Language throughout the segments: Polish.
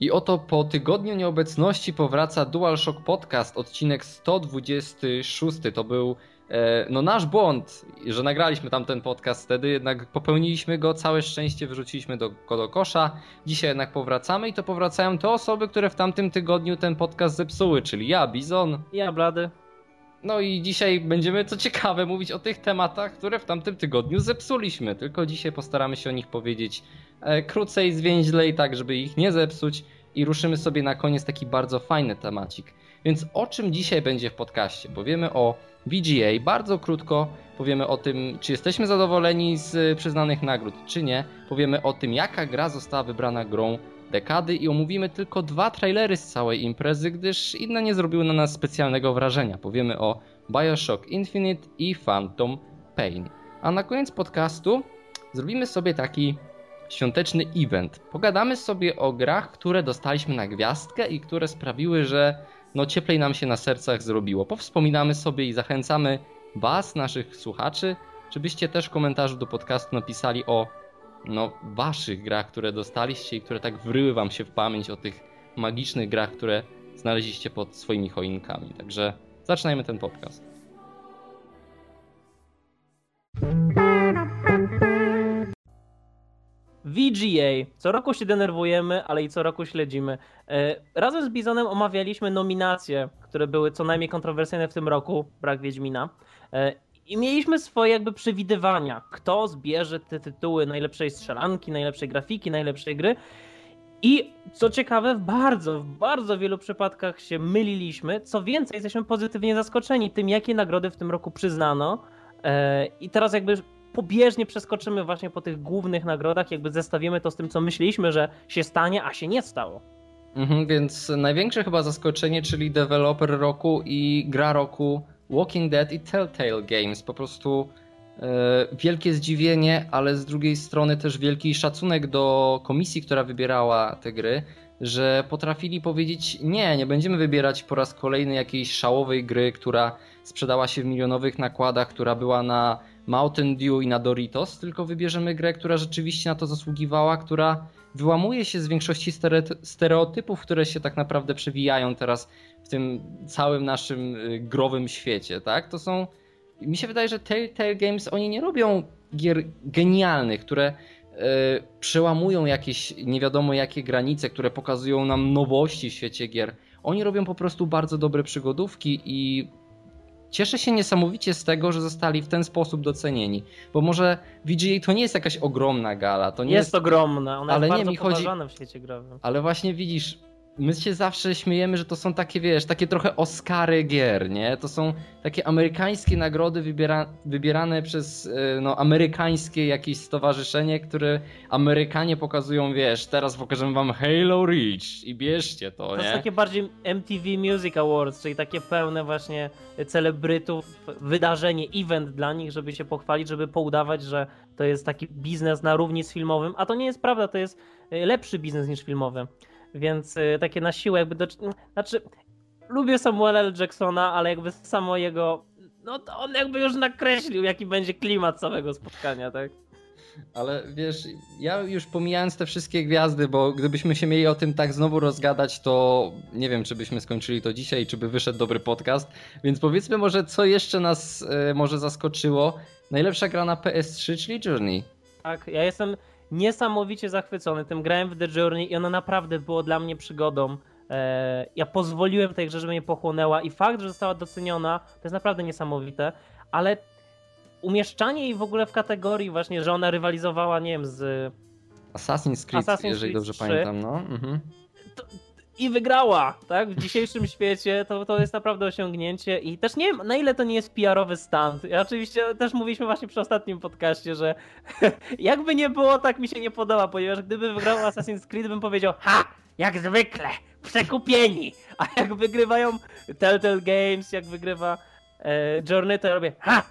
I oto po tygodniu nieobecności powraca DualShock Podcast, odcinek 126. To był e, no nasz błąd, że nagraliśmy tamten podcast wtedy, jednak popełniliśmy go, całe szczęście wyrzuciliśmy do, do kosza. Dzisiaj jednak powracamy i to powracają te osoby, które w tamtym tygodniu ten podcast zepsuły, czyli ja, Bizon. Ja, Blady. No i dzisiaj będziemy, co ciekawe, mówić o tych tematach, które w tamtym tygodniu zepsuliśmy. Tylko dzisiaj postaramy się o nich powiedzieć e, krócej, zwięźlej, tak żeby ich nie zepsuć. I ruszymy sobie na koniec taki bardzo fajny temacik. Więc o czym dzisiaj będzie w podcaście? Powiemy o VGA, bardzo krótko powiemy o tym, czy jesteśmy zadowoleni z przyznanych nagród, czy nie. Powiemy o tym, jaka gra została wybrana grą dekady i omówimy tylko dwa trailery z całej imprezy, gdyż inne nie zrobiły na nas specjalnego wrażenia. Powiemy o Bioshock Infinite i Phantom Pain. A na koniec podcastu zrobimy sobie taki świąteczny event. Pogadamy sobie o grach, które dostaliśmy na gwiazdkę i które sprawiły, że no cieplej nam się na sercach zrobiło. Powspominamy sobie i zachęcamy Was, naszych słuchaczy, żebyście też w komentarzu do podcastu napisali o no, waszych grach, które dostaliście i które tak wryły wam się w pamięć o tych magicznych grach, które znaleźliście pod swoimi choinkami. Także zaczynajmy ten podcast. VGA. Co roku się denerwujemy, ale i co roku śledzimy. E, razem z Bizonem omawialiśmy nominacje, które były co najmniej kontrowersyjne w tym roku, brak Wiedźmina. I mieliśmy swoje jakby przewidywania, kto zbierze te tytuły najlepszej strzelanki, najlepszej grafiki, najlepszej gry. I co ciekawe, w bardzo, w bardzo wielu przypadkach się myliliśmy. Co więcej, jesteśmy pozytywnie zaskoczeni tym, jakie nagrody w tym roku przyznano. E, I teraz jakby pobieżnie przeskoczymy właśnie po tych głównych nagrodach, jakby zestawimy to z tym, co myśleliśmy, że się stanie, a się nie stało. Mhm, więc największe chyba zaskoczenie, czyli deweloper roku i gra roku Walking Dead i Telltale Games. Po prostu e, wielkie zdziwienie, ale z drugiej strony też wielki szacunek do komisji, która wybierała te gry, że potrafili powiedzieć nie, nie będziemy wybierać po raz kolejny jakiejś szałowej gry, która sprzedała się w milionowych nakładach, która była na Mountain Dew i na Doritos, tylko wybierzemy grę, która rzeczywiście na to zasługiwała, która wyłamuje się z większości stereotypów, które się tak naprawdę przewijają teraz w tym całym naszym y, growym świecie, tak? To są mi się wydaje, że Telltale Games oni nie robią gier genialnych, które yy, przełamują jakieś nie wiadomo jakie granice, które pokazują nam nowości w świecie gier. Oni robią po prostu bardzo dobre przygodówki i cieszę się niesamowicie z tego, że zostali w ten sposób docenieni. Bo może VGA to nie jest jakaś ogromna gala. To nie jest, jest ogromna, ona ale jest nie, mi chodzi... w świecie growym. Ale właśnie widzisz, my się zawsze śmiejemy, że to są takie, wiesz, takie trochę Oscary gier, nie? To są takie amerykańskie nagrody wybiera, wybierane przez e, no, amerykańskie jakieś stowarzyszenie, które Amerykanie pokazują, wiesz, teraz pokażemy wam Halo Reach i bierzcie to, to nie? To jest takie bardziej MTV Music Awards, czyli takie pełne właśnie celebrytów, wydarzenie, event dla nich, żeby się pochwalić, żeby poudawać, że to jest taki biznes na równi z filmowym, a to nie jest prawda, to jest e, lepszy biznes niż filmowy. Więc y, takie na siłę jakby do... Znaczy, lubię Samuela L. Jacksona, ale jakby samo jego... No to on jakby już nakreślił, jaki będzie klimat całego spotkania, tak? Ale wiesz, ja już pomijając te wszystkie gwiazdy, bo gdybyśmy się mieli o tym tak znowu rozgadać, to nie wiem, czy byśmy skończyli to dzisiaj, czy by wyszedł dobry podcast. Więc powiedzmy może, co jeszcze nas e, może zaskoczyło. Najlepsza gra na PS3, czyli Journey. Tak, ja jestem niesamowicie zachwycony tym. Grałem w The Journey i ono naprawdę było dla mnie przygodą. E, ja pozwoliłem tej grze, żeby mnie pochłonęła i fakt, że została doceniona, to jest naprawdę niesamowite, ale umieszczanie jej w ogóle w kategorii właśnie, że ona rywalizowała, nie wiem, z Assassin's Creed, Assassin's jeżeli Creed dobrze 3, pamiętam, no. Mhm. To, i wygrała, tak? W dzisiejszym świecie to, to jest naprawdę osiągnięcie i też nie wiem, na ile to nie jest PR-owy stand. Ja oczywiście też mówiliśmy właśnie przy ostatnim podcaście, że jakby nie było, tak mi się nie podoba, ponieważ gdyby wygrał Assassin's Creed, bym powiedział, ha, jak zwykle, przekupieni, a jak wygrywają Telltale Games, jak wygrywa e, Journey, to ja robię, ha,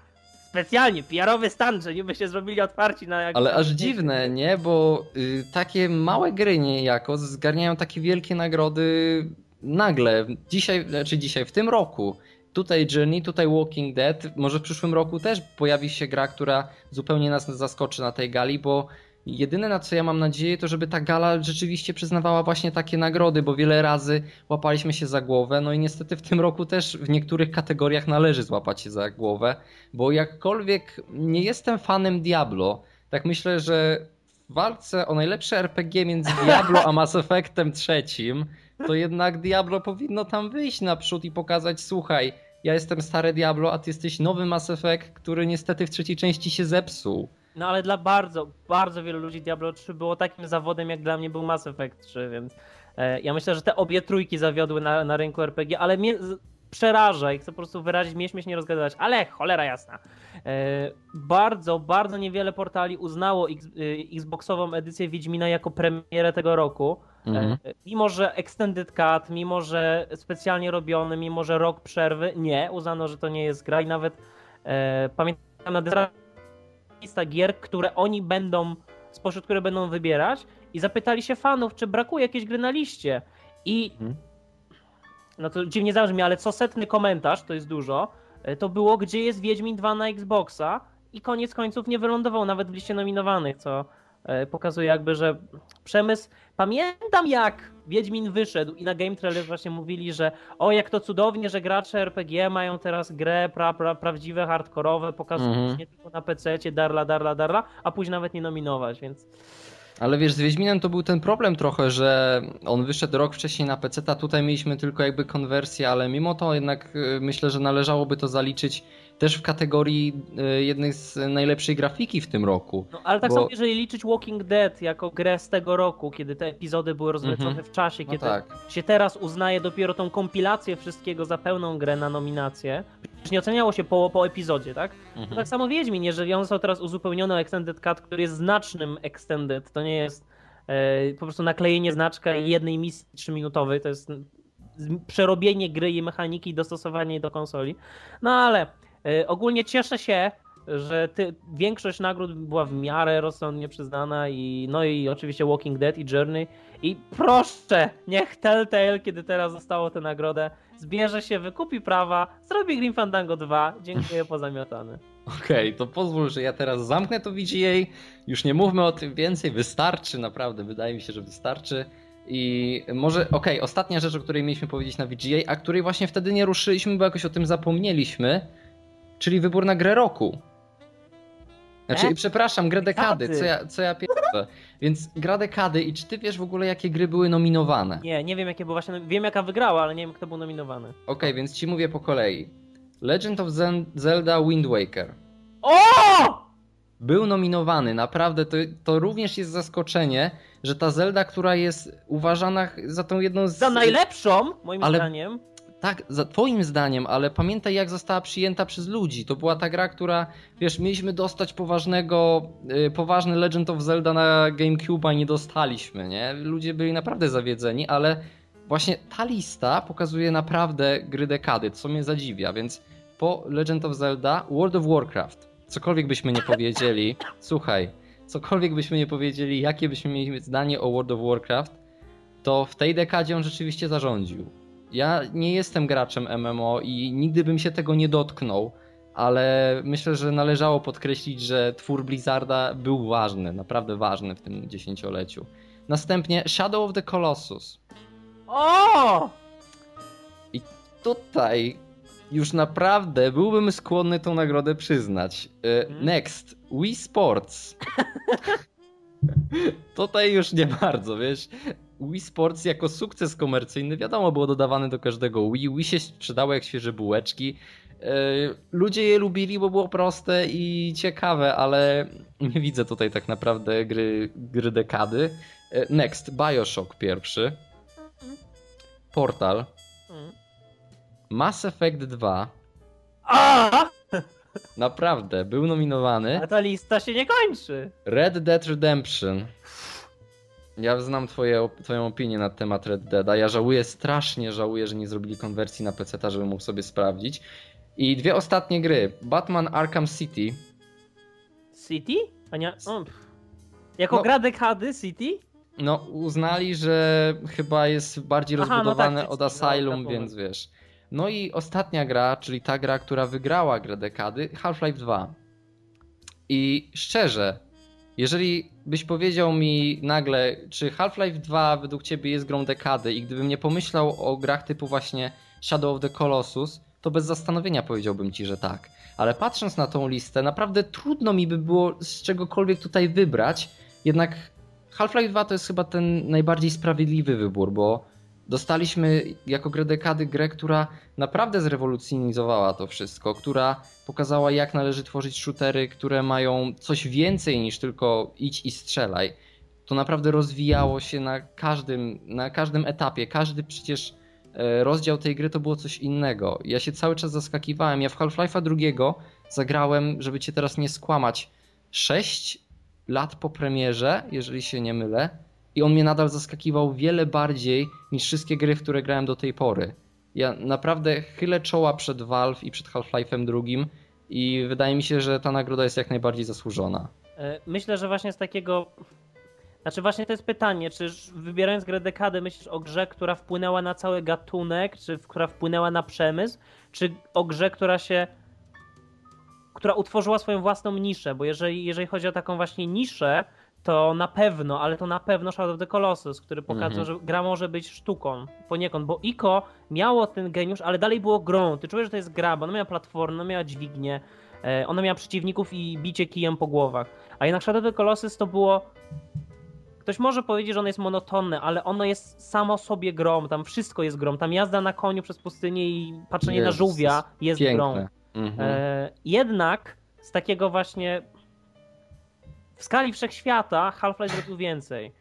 specjalnie, PR-owy stan, że niby się zrobili otwarci na Ale aż dziwne, nie? Bo y, takie małe gry niejako zgarniają takie wielkie nagrody nagle. Dzisiaj, znaczy dzisiaj, w tym roku. Tutaj Journey, tutaj Walking Dead. Może w przyszłym roku też pojawi się gra, która zupełnie nas zaskoczy na tej gali, bo Jedyne na co ja mam nadzieję, to żeby ta gala rzeczywiście przyznawała właśnie takie nagrody, bo wiele razy łapaliśmy się za głowę, no i niestety w tym roku też w niektórych kategoriach należy złapać się za głowę, bo jakkolwiek nie jestem fanem Diablo, tak myślę, że w walce o najlepsze RPG między Diablo a Mass Effectem trzecim, to jednak Diablo powinno tam wyjść naprzód i pokazać, słuchaj, ja jestem stare Diablo, a ty jesteś nowy Mass Effect, który niestety w trzeciej części się zepsuł. No ale dla bardzo, bardzo wielu ludzi Diablo 3 było takim zawodem, jak dla mnie był Mass Effect 3, więc e, ja myślę, że te obie trójki zawiodły na, na rynku RPG, ale mnie z, przeraża i chcę po prostu wyrazić, mnie śmiesznie rozgadywać, ale cholera jasna. E, bardzo, bardzo niewiele portali uznało X, e, Xboxową edycję Wiedźmina jako premierę tego roku. Mhm. E, mimo, że Extended Cut, mimo, że specjalnie robiony, mimo, że rok przerwy, nie, uznano, że to nie jest gra i nawet e, pamiętam na lista gier, które oni będą, spośród które będą wybierać i zapytali się fanów, czy brakuje jakiejś gry na liście. I mhm. no to dziwnie zabrzmi, ale co setny komentarz, to jest dużo, e, to było, gdzie jest Wiedźmin 2 na Xboxa i koniec końców nie wylądował nawet w liście nominowanych, co pokazuje jakby, że przemysł... Pamiętam jak Wiedźmin wyszedł i na Game Trailer właśnie mówili, że o jak to cudownie, że gracze RPG mają teraz grę pra, pra, prawdziwe, hardkorowe, pokazują mm -hmm. nie tylko na PC, darla, darla, darla, a później nawet nie nominować, więc... Ale wiesz, z Wiedźminem to był ten problem trochę, że on wyszedł rok wcześniej na PC, a tutaj mieliśmy tylko jakby konwersję, ale mimo to jednak y, myślę, że należałoby to zaliczyć też w kategorii y, jednej z najlepszej grafiki w tym roku. No, ale tak bo... samo, jeżeli liczyć Walking Dead jako grę z tego roku, kiedy te epizody były rozlecone mm -hmm. w czasie, no kiedy no tak. się teraz uznaje dopiero tą kompilację wszystkiego za pełną grę na nominację, przecież nie oceniało się po, po epizodzie, tak? Mm -hmm. tak samo Wiedźmin, jeżeli on został teraz uzupełniony o Extended Cut, który jest znacznym Extended, to nie jest e, po prostu naklejenie znaczka jednej misji trzyminutowej, to jest przerobienie gry i mechaniki i dostosowanie do konsoli. No ale ogólnie cieszę się, że ty, większość nagród była w miarę rozsądnie przyznana i no i oczywiście Walking Dead i Journey i proszę, niech Telltale, kiedy teraz zostało tę nagrodę, zbierze się, wykupi prawa, zrobi Grim Fandango 2, dziękuję, pozamiatany. Okej, okay, to pozwól, że ja teraz zamknę to VGA, już nie mówmy o tym więcej, wystarczy, naprawdę, wydaje mi się, że wystarczy. I może, okej, okay, ostatnia rzecz, o której mieliśmy powiedzieć na VGA, a której właśnie wtedy nie ruszyliśmy, bo jakoś o tym zapomnieliśmy, czyli wybór na grę roku. Znaczy, e? przepraszam, grę dekady, co ja, co ja pierdolę. Więc gra dekady i czy ty wiesz w ogóle jakie gry były nominowane? Nie, nie wiem jakie były właśnie, wiem jaka wygrała, ale nie wiem kto był nominowany. Okej, okay, więc ci mówię po kolei. Legend of Zelda Wind Waker. O! Był nominowany, naprawdę to, to również jest zaskoczenie, że ta Zelda, która jest uważana za tą jedną z... Za najlepszą, moim ale... zdaniem tak, za twoim zdaniem, ale pamiętaj jak została przyjęta przez ludzi. To była ta gra, która, wiesz, mieliśmy dostać poważnego, yy, poważny Legend of Zelda na GameCube, a nie dostaliśmy, nie? Ludzie byli naprawdę zawiedzeni, ale właśnie ta lista pokazuje naprawdę gry dekady, co mnie zadziwia, więc po Legend of Zelda World of Warcraft. Cokolwiek byśmy nie powiedzieli, słuchaj, cokolwiek byśmy nie powiedzieli, jakie byśmy mieli zdanie o World of Warcraft, to w tej dekadzie on rzeczywiście zarządził ja nie jestem graczem MMO i nigdy bym się tego nie dotknął, ale myślę, że należało podkreślić, że twór Blizzarda był ważny, naprawdę ważny w tym dziesięcioleciu. Następnie Shadow of the Colossus. O! I tutaj już naprawdę byłbym skłonny tą nagrodę przyznać. E, mhm. Next, Wii Sports. tutaj już nie bardzo, wiesz. Wii Sports jako sukces komercyjny, wiadomo, było dodawane do każdego Wii. Wii się sprzedało jak świeże bułeczki. E, ludzie je lubili, bo było proste i ciekawe, ale nie widzę tutaj tak naprawdę gry, gry dekady. E, next, Bioshock pierwszy. Portal. Mass Effect 2. A! Naprawdę, był nominowany. A ta lista się nie kończy. Red Dead Redemption. Ja znam twoje, twoją opinię na temat Red Deada. Ja żałuję, strasznie żałuję, że nie zrobili konwersji na PC, żeby mógł sobie sprawdzić. I dwie ostatnie gry. Batman Arkham City. City? A nie... O, jako no, gra dekady City? No, uznali, że chyba jest bardziej Aha, rozbudowane no tak, od Asylum, no, więc wiesz. No i ostatnia gra, czyli ta gra, która wygrała grę dekady, Half-Life 2. I szczerze, jeżeli byś powiedział mi nagle, czy Half-Life 2 według ciebie jest grą dekady i gdybym nie pomyślał o grach typu właśnie Shadow of the Colossus, to bez zastanowienia powiedziałbym ci, że tak. Ale patrząc na tą listę, naprawdę trudno mi by było z czegokolwiek tutaj wybrać. Jednak Half-Life 2 to jest chyba ten najbardziej sprawiedliwy wybór, bo dostaliśmy jako grę dekady grę, która naprawdę zrewolucjonizowała to wszystko, która pokazała jak należy tworzyć shootery, które mają coś więcej niż tylko idź i strzelaj. To naprawdę rozwijało się na każdym, na każdym etapie. Każdy przecież e, rozdział tej gry to było coś innego. Ja się cały czas zaskakiwałem. Ja w Half-Life'a drugiego zagrałem, żeby cię teraz nie skłamać, 6 lat po premierze, jeżeli się nie mylę i on mnie nadal zaskakiwał wiele bardziej niż wszystkie gry, w które grałem do tej pory. Ja naprawdę chylę czoła przed Valve i przed Half-Life'em drugim i wydaje mi się, że ta nagroda jest jak najbardziej zasłużona. E, myślę, że właśnie z takiego. Znaczy, właśnie to jest pytanie, czy wybierając grę dekady, myślisz o grze, która wpłynęła na cały gatunek, czy która wpłynęła na przemysł, czy o grze, która się. która utworzyła swoją własną niszę? Bo jeżeli, jeżeli chodzi o taką właśnie niszę, to na pewno, ale to na pewno Shadow of the Colossus, który pokazał, mhm. że gra może być sztuką poniekąd, bo Ico miało ten geniusz, ale dalej było grą. Ty czujesz, że to jest gra, bo ona miała platformę, ona miała dźwignię, e, ona miała przeciwników i bicie kijem po głowach. A jednak Shadow of the Colossus to było Ktoś może powiedzieć, że ono jest monotonne, ale ono jest samo sobie grą, tam wszystko jest grą. Tam jazda na koniu przez pustynię i patrzenie na żółwia jest piękne. grą. Mhm. E, jednak z takiego właśnie w skali wszechświata Half-Life zrobił więcej.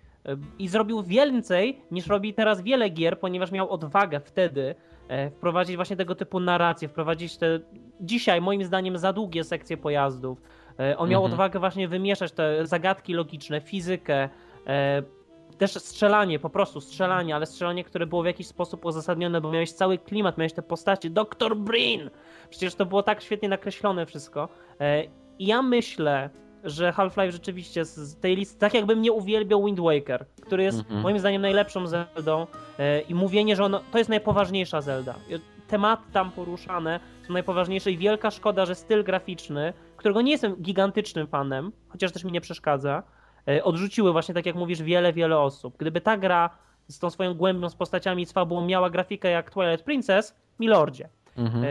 I zrobił więcej niż robi teraz wiele gier, ponieważ miał odwagę wtedy e, wprowadzić właśnie tego typu narrację, wprowadzić te dzisiaj moim zdaniem za długie sekcje pojazdów. E, on miał mhm. odwagę właśnie wymieszać te zagadki logiczne, fizykę, e, też strzelanie, po prostu strzelanie, ale strzelanie, które było w jakiś sposób uzasadnione, bo miałeś cały klimat, miałeś te postacie, Dr. Breen! Przecież to było tak świetnie nakreślone wszystko. I ja myślę, że Half-Life rzeczywiście z tej listy, tak jakbym nie uwielbiał Wind Waker, który jest mm -hmm. moim zdaniem najlepszą Zeldą e, i mówienie, że ono, to jest najpoważniejsza Zelda. Tematy tam poruszane są najpoważniejsze i wielka szkoda, że styl graficzny, którego nie jestem gigantycznym fanem, chociaż też mi nie przeszkadza, e, odrzuciły właśnie, tak jak mówisz, wiele, wiele osób. Gdyby ta gra z tą swoją głębią, z postaciami z fabułą miała grafikę jak Twilight Princess, milordzie. -hmm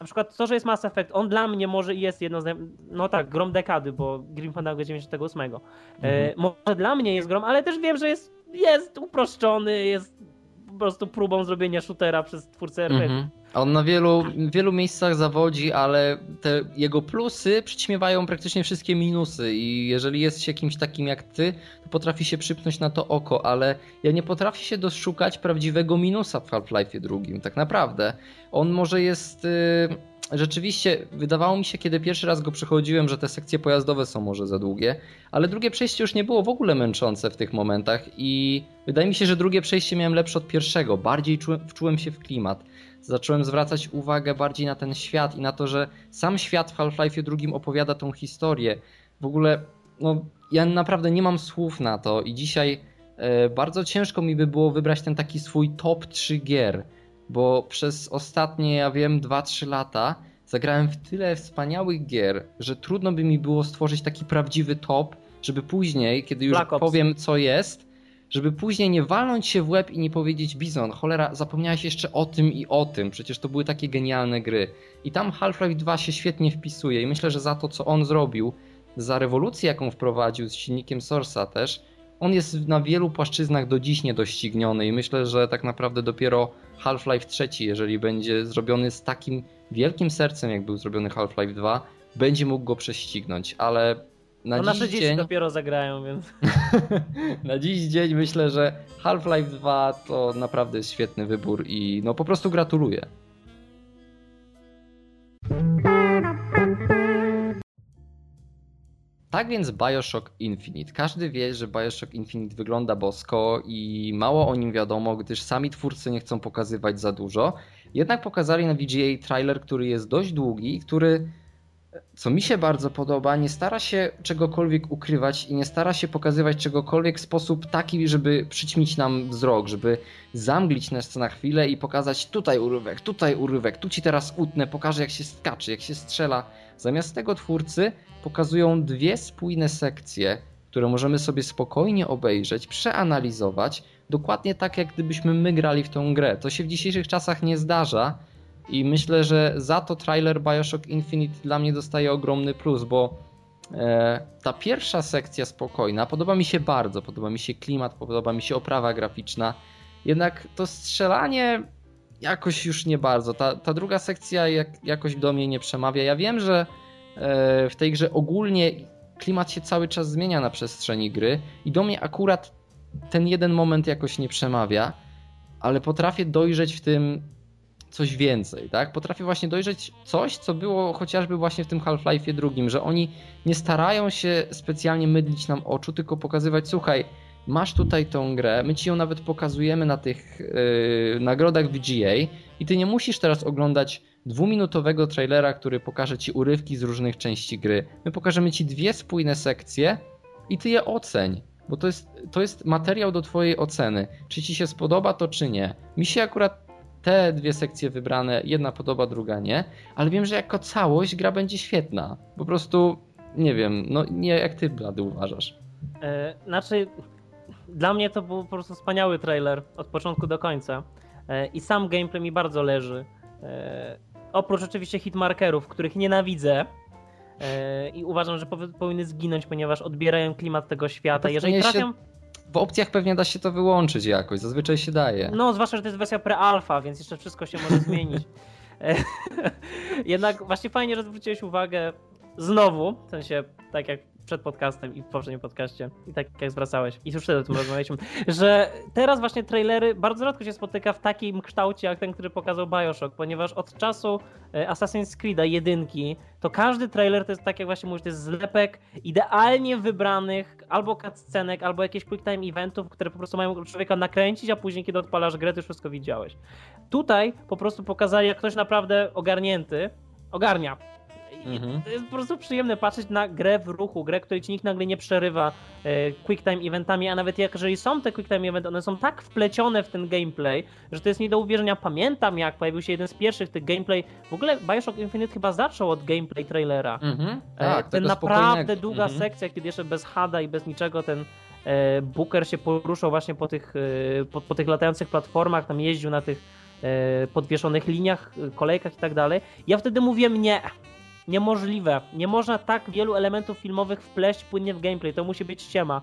na przykład to, że jest Mass Effect, on dla mnie może jest jedno z, no tak, grom dekady, bo Grim Fandango 98. E, mhm. E, może dla mnie jest grom, ale też wiem, że jest, jest uproszczony, jest po prostu próbą zrobienia shootera przez twórcę RPG. Mhm. On na wielu, wielu miejscach zawodzi, ale te jego plusy przyćmiewają praktycznie wszystkie minusy i jeżeli jest się kimś takim jak ty, to potrafi się przypnąć na to oko, ale ja nie potrafię się doszukać prawdziwego minusa w Half-Life drugim, tak naprawdę. On może jest... Yy rzeczywiście wydawało mi się, kiedy pierwszy raz go przechodziłem, że te sekcje pojazdowe są może za długie, ale drugie przejście już nie było w ogóle męczące w tych momentach i wydaje mi się, że drugie przejście miałem lepsze od pierwszego, bardziej czułem, wczułem się w klimat zacząłem zwracać uwagę bardziej na ten świat i na to, że sam świat w Half-Life drugim opowiada tą historię. W ogóle, no, ja naprawdę nie mam słów na to i dzisiaj e, bardzo ciężko mi by było wybrać ten taki swój top 3 gier, bo przez ostatnie, ja wiem, 2-3 lata zagrałem w tyle wspaniałych gier, że trudno by mi było stworzyć taki prawdziwy top, żeby później, kiedy już powiem co jest, żeby później nie walnąć się w łeb i nie powiedzieć Bizon, cholera, zapomniałeś jeszcze o tym i o tym, przecież to były takie genialne gry. I tam Half-Life 2 się świetnie wpisuje i myślę, że za to, co on zrobił, za rewolucję, jaką wprowadził z silnikiem Source'a też, on jest na wielu płaszczyznach do dziś niedościgniony i myślę, że tak naprawdę dopiero Half-Life 3, jeżeli będzie zrobiony z takim wielkim sercem, jak był zrobiony Half-Life 2, będzie mógł go prześcignąć, ale na no nasze dzieci dzień... dopiero zagrają, więc. na dziś dzień myślę, że Half-Life 2 to naprawdę jest świetny wybór i no po prostu gratuluję. Tak więc Bioshock Infinite. Każdy wie, że Bioshock Infinite wygląda bosko i mało o nim wiadomo, gdyż sami twórcy nie chcą pokazywać za dużo. Jednak pokazali na VGA trailer, który jest dość długi i który co mi się bardzo podoba, nie stara się czegokolwiek ukrywać i nie stara się pokazywać czegokolwiek w sposób taki, żeby przyćmić nam wzrok, żeby zamglić nas na chwilę i pokazać tutaj urywek, tutaj urywek, tu ci teraz utnę, pokażę jak się skacze, jak się strzela. Zamiast tego twórcy pokazują dwie spójne sekcje, które możemy sobie spokojnie obejrzeć, przeanalizować, dokładnie tak jak gdybyśmy my grali w tą grę. To się w dzisiejszych czasach nie zdarza i myślę, że za to trailer Bioshock Infinite dla mnie dostaje ogromny plus, bo e, ta pierwsza sekcja spokojna podoba mi się bardzo, podoba mi się klimat, podoba mi się oprawa graficzna, jednak to strzelanie jakoś już nie bardzo. Ta, ta druga sekcja jak, jakoś do mnie nie przemawia. Ja wiem, że e, w tej grze ogólnie klimat się cały czas zmienia na przestrzeni gry i do mnie akurat ten jeden moment jakoś nie przemawia, ale potrafię dojrzeć w tym coś więcej, tak? Potrafię właśnie dojrzeć coś, co było chociażby właśnie w tym Half-Life'ie drugim, że oni nie starają się specjalnie mydlić nam oczu, tylko pokazywać, słuchaj, masz tutaj tą grę, my ci ją nawet pokazujemy na tych yy, nagrodach VGA i ty nie musisz teraz oglądać dwuminutowego trailera, który pokaże ci urywki z różnych części gry. My pokażemy ci dwie spójne sekcje i ty je oceń, bo to jest, to jest materiał do twojej oceny. Czy ci się spodoba to, czy nie. Mi się akurat te dwie sekcje wybrane, jedna podoba, druga nie, ale wiem, że jako całość gra będzie świetna. Po prostu, nie wiem, no nie jak ty, Blady, uważasz. E, znaczy, dla mnie to był po prostu wspaniały trailer od początku do końca. E, I sam gameplay mi bardzo leży. E, oprócz oczywiście hitmarkerów, których nienawidzę. I uważam, że powinny zginąć, ponieważ odbierają klimat tego świata. No Jeżeli trafią. Się... W opcjach pewnie da się to wyłączyć jakoś, zazwyczaj się daje. No, zwłaszcza, że to jest wersja pre-alpha, więc jeszcze wszystko się może zmienić. Jednak właśnie fajnie, że zwróciłeś uwagę znowu, w sensie tak jak przed podcastem i w poprzednim podcaście, i tak jak zwracałeś, i już wtedy o tym rozmawialiśmy, że teraz właśnie trailery bardzo rzadko się spotyka w takim kształcie, jak ten, który pokazał Bioshock, ponieważ od czasu e, Assassin's Creed'a jedynki, to każdy trailer to jest tak jak właśnie mówisz, to jest zlepek idealnie wybranych albo cutscenek, albo jakieś quick time eventów, które po prostu mają człowieka nakręcić, a później kiedy odpalasz grę, to już wszystko widziałeś. Tutaj po prostu pokazali, jak ktoś naprawdę ogarnięty ogarnia Mhm. To jest po prostu przyjemne patrzeć na grę w ruchu, grę, której ci nikt nagle nie przerywa e, quick time eventami, a nawet jak, jeżeli są te quick time eventy, one są tak wplecione w ten gameplay, że to jest nie do uwierzenia. Pamiętam jak pojawił się jeden z pierwszych tych gameplay, w ogóle Bioshock Infinite chyba zaczął od gameplay trailera. Mhm. E, tak, ten naprawdę długa mhm. sekcja, kiedy jeszcze bez hada i bez niczego ten e, Booker się poruszał właśnie po tych, e, po, po tych latających platformach, tam jeździł na tych e, podwieszonych liniach, kolejkach i tak dalej. Ja wtedy mówiłem nie, Niemożliwe. Nie można tak wielu elementów filmowych wpleść płynnie w gameplay. To musi być ściema.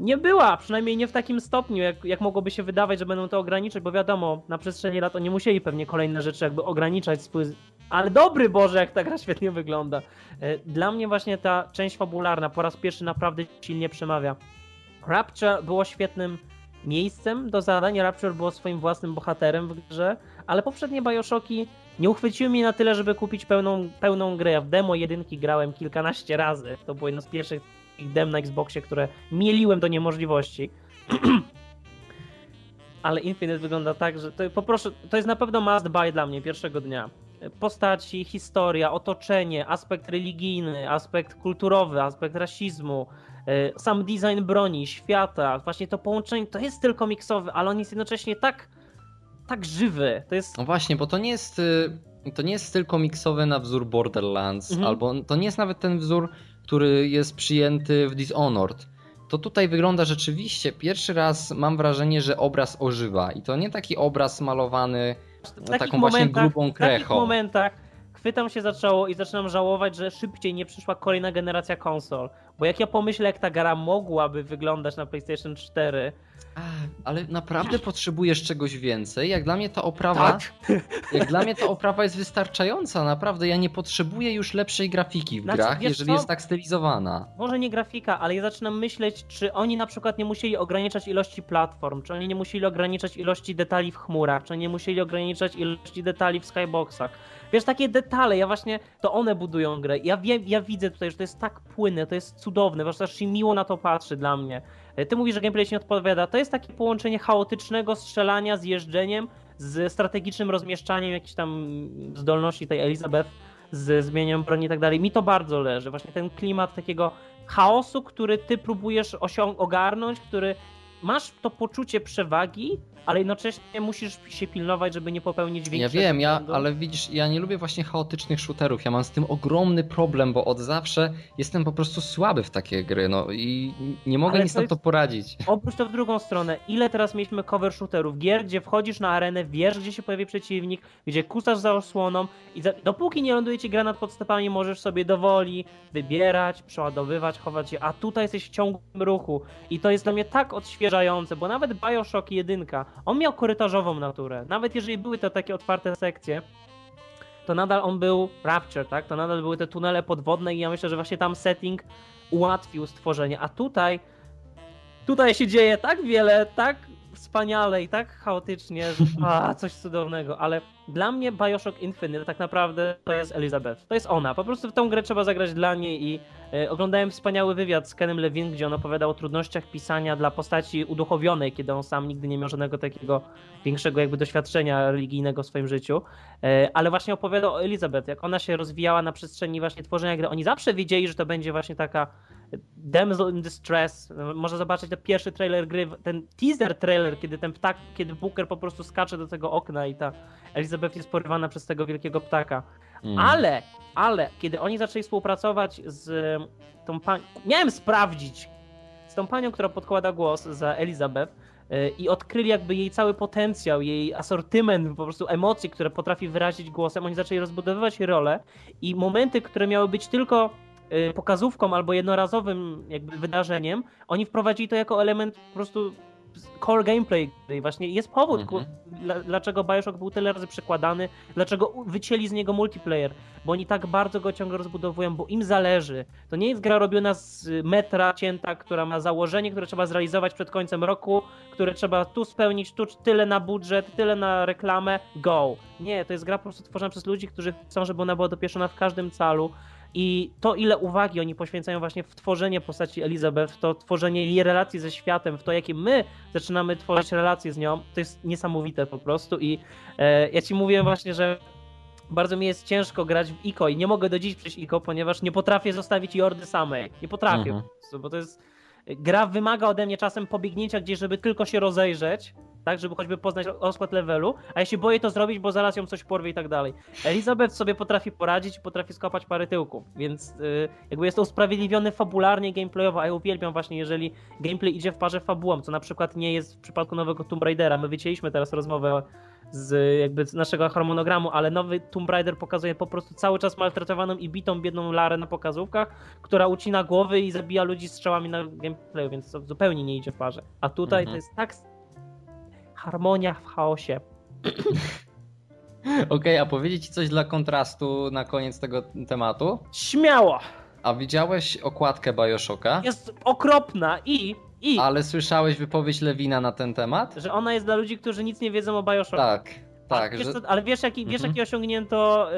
Nie była, przynajmniej nie w takim stopniu, jak, jak mogłoby się wydawać, że będą to ograniczać, bo wiadomo, na przestrzeni lat oni musieli pewnie kolejne rzeczy jakby ograniczać swój... Ale dobry Boże, jak ta gra świetnie wygląda. E, dla mnie właśnie ta część fabularna po raz pierwszy naprawdę silnie przemawia. Rapture było świetnym miejscem do zadań, Rapture było swoim własnym bohaterem w grze, ale poprzednie Bioshocki nie uchwyciły mnie na tyle, żeby kupić pełną, pełną grę. Ja w demo jedynki grałem kilkanaście razy. To było jedno z pierwszych dem na Xboxie, które mieliłem do niemożliwości. Ale Infinite wygląda tak, że to, poproszę, to jest na pewno must buy dla mnie pierwszego dnia. Postaci, historia, otoczenie, aspekt religijny, aspekt kulturowy, aspekt rasizmu, sam design broni, świata, właśnie to połączenie, to jest tylko komiksowy, ale on jest jednocześnie tak tak żywy. To jest... No właśnie, bo to nie jest, y, to nie jest styl komiksowy na wzór Borderlands, mhm. albo to nie jest nawet ten wzór, który jest przyjęty w Dishonored. To tutaj wygląda rzeczywiście, pierwszy raz mam wrażenie, że obraz ożywa i to nie taki obraz malowany taką właśnie grubą krechą. W takich momentach chwytam się zaczęło i zaczynam żałować, że szybciej nie przyszła kolejna generacja konsol. Bo jak ja pomyślę, jak ta gra mogłaby wyglądać na PlayStation 4, ale naprawdę potrzebujesz czegoś więcej. Jak dla mnie ta oprawa. Tak. Jak dla mnie ta oprawa jest wystarczająca, naprawdę. Ja nie potrzebuję już lepszej grafiki w znaczy, grach, jeżeli co? jest tak stylizowana. Może nie grafika, ale ja zaczynam myśleć, czy oni na przykład nie musieli ograniczać ilości platform, czy oni nie musieli ograniczać ilości detali w chmurach, czy nie musieli ograniczać ilości detali w skyboxach. Wiesz, takie detale, ja właśnie, to one budują grę. Ja ja widzę tutaj, że to jest tak płynne, to jest cudowne, właśnie aż się miło na to patrzy dla mnie. E, ty mówisz, że gameplay ci nie odpowiada. To jest takie połączenie chaotycznego strzelania z jeżdżeniem, z strategicznym rozmieszczaniem jakichś tam zdolności tej Elizabeth, z zmienianiem broni i tak dalej. Mi to bardzo leży. Właśnie ten klimat takiego chaosu, który ty próbujesz osiąg- ogarnąć, który masz to poczucie przewagi, ale jednocześnie musisz się pilnować, żeby nie popełnić Ja większego wiem, ja, ale widzisz, ja nie lubię właśnie chaotycznych shooterów. Ja mam z tym ogromny problem, bo od zawsze jestem po prostu słaby w takie gry, no i nie mogę Ale nic to na jest- to poradzić. Obróć to w drugą stronę. Ile teraz mieliśmy cover shooterów? Gier, gdzie wchodzisz na arenę, wiesz, gdzie się pojawi przeciwnik, gdzie kusasz za osłoną i za... dopóki nie ląduje ci granat pod stopami, możesz sobie dowoli wybierać, przeładowywać, chować się, a tutaj jesteś w ciągłym ruchu i to jest dla mnie tak odświeżające, bo nawet Bioshock 1, on miał korytarzową naturę. Nawet jeżeli były to takie otwarte sekcje, to nadal on był Rapture, tak? To nadal były te tunele podwodne i ja myślę, że właśnie tam setting ułatwił stworzenie, a tutaj tutaj się dzieje tak wiele, tak wspaniale i tak chaotycznie, że a, coś cudownego, ale dla mnie Bioshock Infinite tak naprawdę to jest Elizabeth. To jest ona. Po prostu w tą grę trzeba zagrać dla niej i e, oglądałem wspaniały wywiad z Kenem Levin, gdzie on opowiadał o trudnościach pisania dla postaci uduchowionej, kiedy on sam nigdy nie miał żadnego takiego większego jakby doświadczenia religijnego w swoim życiu, e, ale właśnie opowiadał o Elizabeth, jak ona się rozwijała na przestrzeni właśnie tworzenia gry. Oni zawsze wiedzieli, że to będzie właśnie taka Damsel in Distress. Można zobaczyć ten pierwszy trailer gry, ten teaser trailer, kiedy ten ptak, kiedy Booker po prostu skacze do tego okna i ta Elizabeth jest porywana przez tego wielkiego ptaka. Mm. Ale, ale, kiedy oni zaczęli współpracować z e, tą panią, miałem sprawdzić, z tą panią, która podkłada głos za Elizabeth e, i odkryli jakby jej cały potencjał, jej asortyment, po prostu emocji, które potrafi wyrazić głosem. Oni zaczęli rozbudowywać rolę i momenty, które miały być tylko pokazówką albo jednorazowym jakby wydarzeniem, oni wprowadzili to jako element po prostu core gameplay gry. Właśnie jest powód, Mhm. dla, dlaczego Bioshock był tyle razy przekładany, dlaczego wycięli z niego multiplayer, bo oni tak bardzo go ciągle rozbudowują, bo im zależy. To nie jest gra robiona z metra cięta, która ma założenie, które trzeba zrealizować przed końcem roku, które trzeba tu spełnić, tu tyle na budżet, tyle na reklamę, go. Nie, to jest gra po prostu tworzona przez ludzi, którzy chcą, żeby ona była dopieszona w każdym calu. I to, ile uwagi oni poświęcają właśnie w tworzenie postaci Elizabeth, w to tworzenie jej relacji ze światem, w to, jakie my zaczynamy tworzyć relacje z nią, to jest niesamowite po prostu. I e, ja ci mówiłem właśnie, że bardzo mi jest ciężko grać w ICO i nie mogę do dziś przejść ICO, ponieważ nie potrafię zostawić Jordy samej. Nie potrafię Mhm. po prostu, bo to jest... Gra wymaga ode mnie czasem pobiegnięcia gdzieś, żeby tylko się rozejrzeć, tak, żeby choćby poznać rozkład levelu, a ja się boję to zrobić, bo zaraz ją coś porwie i tak dalej. Elizabeth sobie potrafi poradzić i potrafi skopać parę tyłków, więc y, jakby jest to usprawiedliwione fabularnie, gameplayowo, a ja uwielbiam właśnie, jeżeli gameplay idzie w parze fabułą, co na przykład nie jest w przypadku nowego Tomb Raidera. My wycięliśmy teraz rozmowę z jakby z naszego harmonogramu, ale nowy Tomb Raider pokazuje po prostu cały czas maltretowaną i bitą biedną Larę na pokazówkach, która ucina głowy i zabija ludzi strzałami na gameplayu, więc to zupełnie nie idzie w parze. A tutaj Mhm. to jest tak harmonia w chaosie. Okej, a powiedzieć ci coś dla kontrastu na koniec tego tematu? Śmiało! A widziałeś okładkę Bioshocka? Jest okropna i, i Ale słyszałeś wypowiedź Lewina na ten temat? że ona jest dla ludzi, którzy nic nie wiedzą o Bioshock. Tak, tak, ale wiesz, że co, ale wiesz, jaki, wiesz Mhm. jakie osiągnięto y,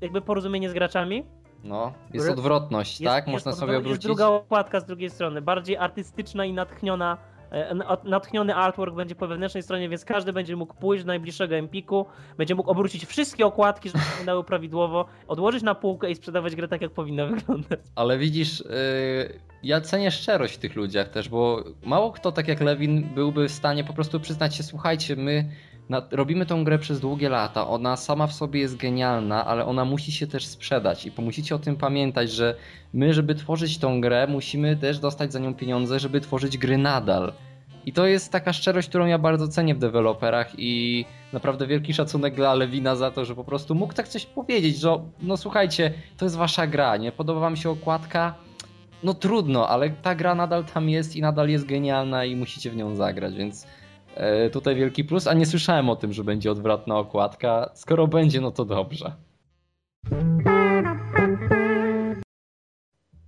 jakby porozumienie z graczami? no, jest odwrotność, Jest- tak? jest Można sobie Jest obrócić. druga okładka z drugiej strony, bardziej artystyczna i natchniona. E, na- Natchniony artwork będzie po wewnętrznej stronie, więc każdy będzie mógł pójść do najbliższego Empiku, będzie mógł obrócić wszystkie okładki, żeby wyglądały prawidłowo, odłożyć na półkę i sprzedawać grę tak, jak powinna wyglądać. Ale widzisz, yy, ja cenię szczerość w tych ludziach też, bo mało kto, tak jak Lewin, byłby w stanie po prostu przyznać się, słuchajcie, my robimy tą grę przez długie lata, ona sama w sobie jest genialna, ale ona musi się też sprzedać. I musicie o tym pamiętać, że my, żeby tworzyć tą grę, musimy też dostać za nią pieniądze, żeby tworzyć gry nadal. I to jest taka szczerość, którą ja bardzo cenię w deweloperach i naprawdę wielki szacunek dla Lewina za to, że po prostu mógł tak coś powiedzieć, że no słuchajcie, to jest wasza gra, nie? Podoba wam się okładka, no trudno, ale ta gra nadal tam jest i nadal jest genialna i musicie w nią zagrać, więc tutaj wielki plus, a nie słyszałem o tym, że będzie odwrotna okładka. Skoro będzie, no to dobrze.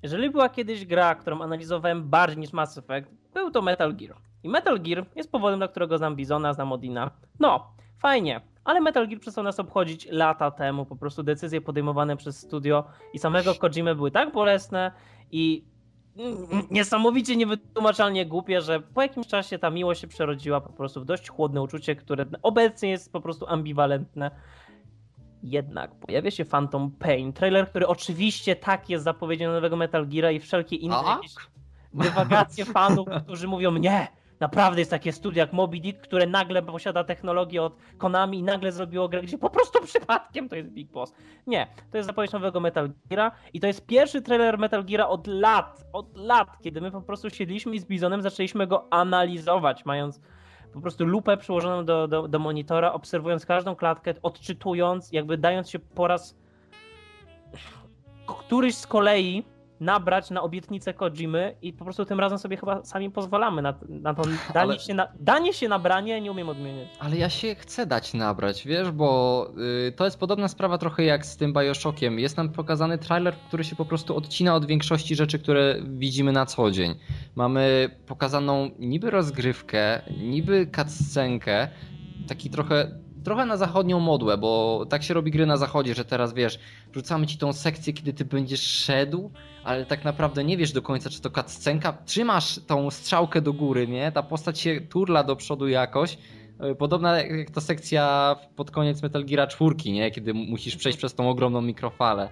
Jeżeli była kiedyś gra, którą analizowałem bardziej niż Mass Effect, był to Metal Gear. I Metal Gear jest powodem, dla którego znam Bizona, znam Odina. No, fajnie, ale Metal Gear przestał nas obchodzić lata temu. Po prostu decyzje podejmowane przez studio i samego Kojimy były tak bolesne i niesamowicie niewytłumaczalnie głupie, że po jakimś czasie ta miłość się przerodziła po prostu w dość chłodne uczucie, które obecnie jest po prostu ambiwalentne. Jednak pojawia się Phantom Pain, trailer, który oczywiście tak jest zapowiedzią nowego Metal Geara i wszelkie inne Tak? jakieś dywagacje fanów, którzy mówią nie, naprawdę jest takie studio jak Moby Dick, które nagle posiada technologię od Konami i nagle zrobiło grę, gdzie po prostu przypadkiem to jest Big Boss. Nie, to jest zapowiedź nowego Metal Geara i to jest pierwszy trailer Metal Geara od lat, od lat, kiedy my po prostu siedliśmy i z Bizonem zaczęliśmy go analizować, mając po prostu lupę przyłożoną do, do, do monitora, obserwując każdą klatkę, odczytując, jakby dając się po raz któryś z kolei nabrać na obietnicę Kojimy i po prostu tym razem sobie chyba sami pozwalamy na, na to danie, Ale... się na, danie się nabranie, nie umiem odmienić. Ale ja się chcę dać nabrać, wiesz, bo y, to jest podobna sprawa trochę jak z tym Bioshockiem. Jest nam pokazany trailer, który się po prostu odcina od większości rzeczy, które widzimy na co dzień. Mamy pokazaną niby rozgrywkę, niby cutscenkę, taki trochę trochę na zachodnią modłę, bo tak się robi gry na zachodzie, że teraz wiesz, rzucamy ci tą sekcję, kiedy ty będziesz szedł, ale tak naprawdę nie wiesz do końca, czy to cutscenka. Trzymasz tą strzałkę do góry, nie? Ta postać się turla do przodu jakoś. E, podobna jak ta sekcja pod koniec Metal Gear 4, nie? Kiedy musisz przejść przez tą ogromną mikrofalę.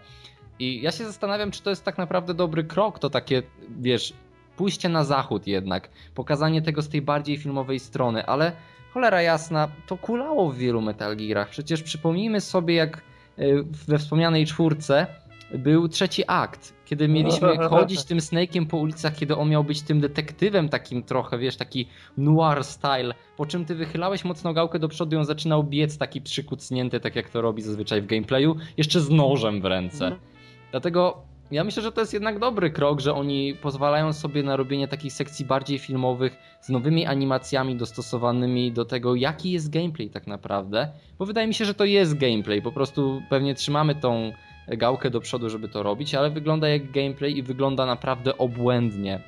I ja się zastanawiam, czy to jest tak naprawdę dobry krok, to takie, wiesz, pójście na zachód jednak, pokazanie tego z tej bardziej filmowej strony, ale cholera jasna, to kulało w wielu Metal Gearach. Przecież przypomnijmy sobie, jak e, we wspomnianej czwórce był trzeci akt, kiedy mieliśmy chodzić tym Snake'iem po ulicach, kiedy on miał być tym detektywem takim trochę, wiesz, taki noir style, po czym ty wychylałeś mocno gałkę do przodu i on zaczynał biec taki przykucnięty, tak jak to robi zazwyczaj w gameplayu, jeszcze z nożem w ręce. Mhm. Dlatego ja myślę, że to jest jednak dobry krok, że oni pozwalają sobie na robienie takich sekcji bardziej filmowych z nowymi animacjami dostosowanymi do tego, jaki jest gameplay tak naprawdę. Bo wydaje mi się, że to jest gameplay. Po prostu pewnie trzymamy tą gałkę do przodu, żeby to robić, ale wygląda jak gameplay i wygląda naprawdę obłędnie.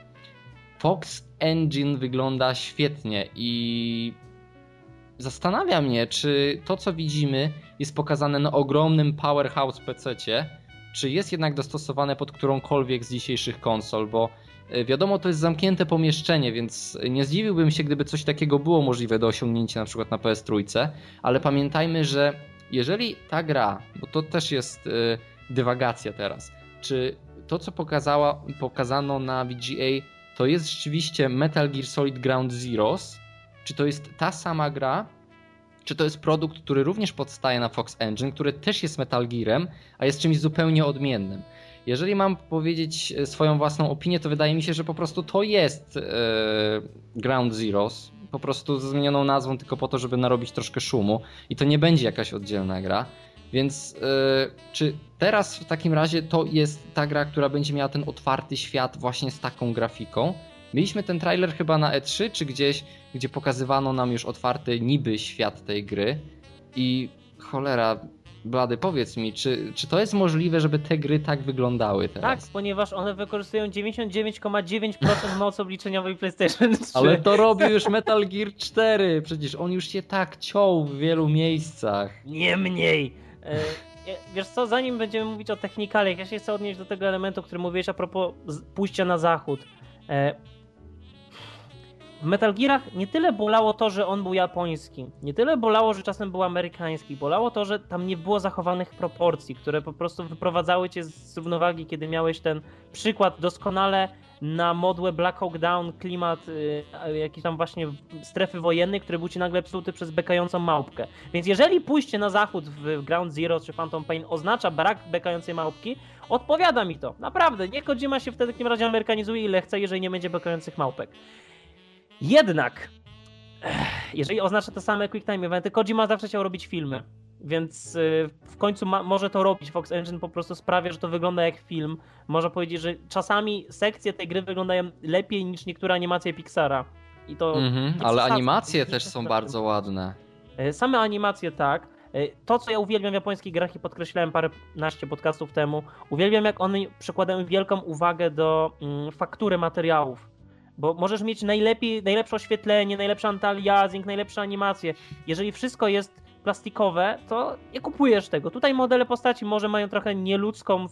Fox Engine wygląda świetnie i zastanawia mnie, czy to co widzimy jest pokazane na ogromnym powerhouse PC-cie, czy jest jednak dostosowane pod którąkolwiek z dzisiejszych konsol, bo e, wiadomo, to jest zamknięte pomieszczenie, więc nie zdziwiłbym się, gdyby coś takiego było możliwe do osiągnięcia na przykład na PS Trójce, ale pamiętajmy, że jeżeli ta gra, bo to też jest e, dywagacja teraz, czy to co pokazała, pokazano na VGA to jest rzeczywiście Metal Gear Solid Ground Zeroes, czy to jest ta sama gra, czy to jest produkt, który również powstaje na Fox Engine, który też jest Metal Gearem, a jest czymś zupełnie odmiennym. Jeżeli mam powiedzieć e, swoją własną opinię, to wydaje mi się, że po prostu to jest e, Ground Zeroes, po prostu ze zmienioną nazwą tylko po to, żeby narobić troszkę szumu i to nie będzie jakaś oddzielna gra. Więc yy, czy teraz w takim razie to jest ta gra, która będzie miała ten otwarty świat właśnie z taką grafiką? Mieliśmy ten trailer chyba na E3 czy gdzieś, gdzie pokazywano nam już otwarty niby świat tej gry i cholera, Blady, powiedz mi, czy, czy to jest możliwe, żeby te gry tak wyglądały teraz? Tak, ponieważ one wykorzystują 99,9% mocy obliczeniowej PlayStation 3. Ale to robi już Metal Gear 4, przecież on już się tak ciął w wielu miejscach. Nie mniej! E, wiesz co, zanim będziemy mówić o technikaliach, ja się chcę odnieść do tego elementu, który mówiłeś a propos pójścia na zachód. E, w Metal Gearach nie tyle bolało to, że on był japoński, nie tyle bolało, że czasem był amerykański, bolało to, że tam nie było zachowanych proporcji, które po prostu wyprowadzały cię z równowagi, kiedy miałeś ten przykład doskonale na modłę Black Hawk Down, klimat y, jakiś tam właśnie strefy wojennej, który był ci nagle psuty przez bekającą małpkę. Więc jeżeli pójście na zachód w Ground Zero czy Phantom Pain oznacza brak bekającej małpki, odpowiada mi to. Naprawdę, nie Kojima się wtedy w takim razie amerykanizuje ile chce, jeżeli nie będzie bekających małpek. Jednak, jeżeli oznacza to same quick time eventy, Kojima zawsze chciał robić filmy. Więc y, w końcu ma, może to robić. Fox Engine po prostu sprawia, że to wygląda jak film. Można powiedzieć, że czasami sekcje tej gry wyglądają lepiej niż niektóre animacje Pixara. I to. -hmm, ale animacje też są bardzo ładne. Y, same animacje tak. Y, to, co ja uwielbiam w japońskich grach i podkreślałem parę naście podcastów temu, uwielbiam jak one przykładają wielką uwagę do mm, faktury materiałów bo możesz mieć najlepiej, najlepsze oświetlenie, najlepszy anti-aliasing, najlepsze animacje. Jeżeli wszystko jest plastikowe, to nie kupujesz tego. Tutaj modele postaci może mają trochę nieludzką,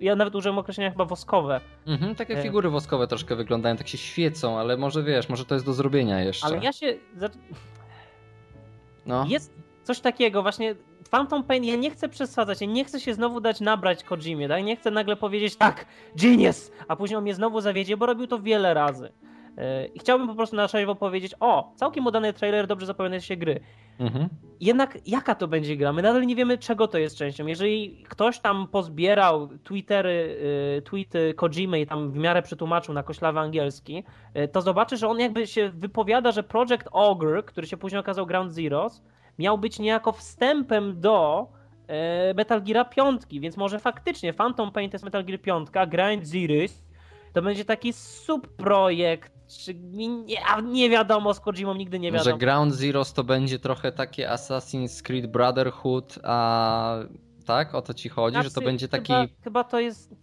ja nawet użyłem określenia chyba woskowe. Mhm, takie figury woskowe troszkę wyglądają, tak się świecą, ale może wiesz, może to jest do zrobienia jeszcze. Ale ja się... No. Jest coś takiego właśnie Phantom Pain, ja nie chcę przesadzać, ja nie chcę się znowu dać nabrać Kojimie, tak? Nie chcę nagle powiedzieć tak, genius, a później on mnie znowu zawiedzie, bo robił to wiele razy. E, I chciałbym po prostu na trzeźwo powiedzieć, o, całkiem udany trailer, dobrze zapowiadające się gry. Mhm. Jednak jaka to będzie gra? My nadal nie wiemy, czego to jest częścią. Jeżeli ktoś tam pozbierał Twittery, y, tweety Kojimy i tam w miarę przetłumaczył na koślawy angielski, y, to zobaczy, że on jakby się wypowiada, że Project Ogre, który się później okazał Ground Zeroes, miał być niejako wstępem do y, Metal Gear 5, więc może faktycznie Phantom Pain to jest Metal Gear 5, Ground Zeroes to będzie taki subprojekt, czy nie, nie wiadomo, z Kojimą nigdy nie wiadomo. Że Ground Zeroes to będzie trochę takie Assassin's Creed Brotherhood, a tak? O to ci chodzi, znaczy, że to znaczy, będzie taki... Chyba, chyba to jest...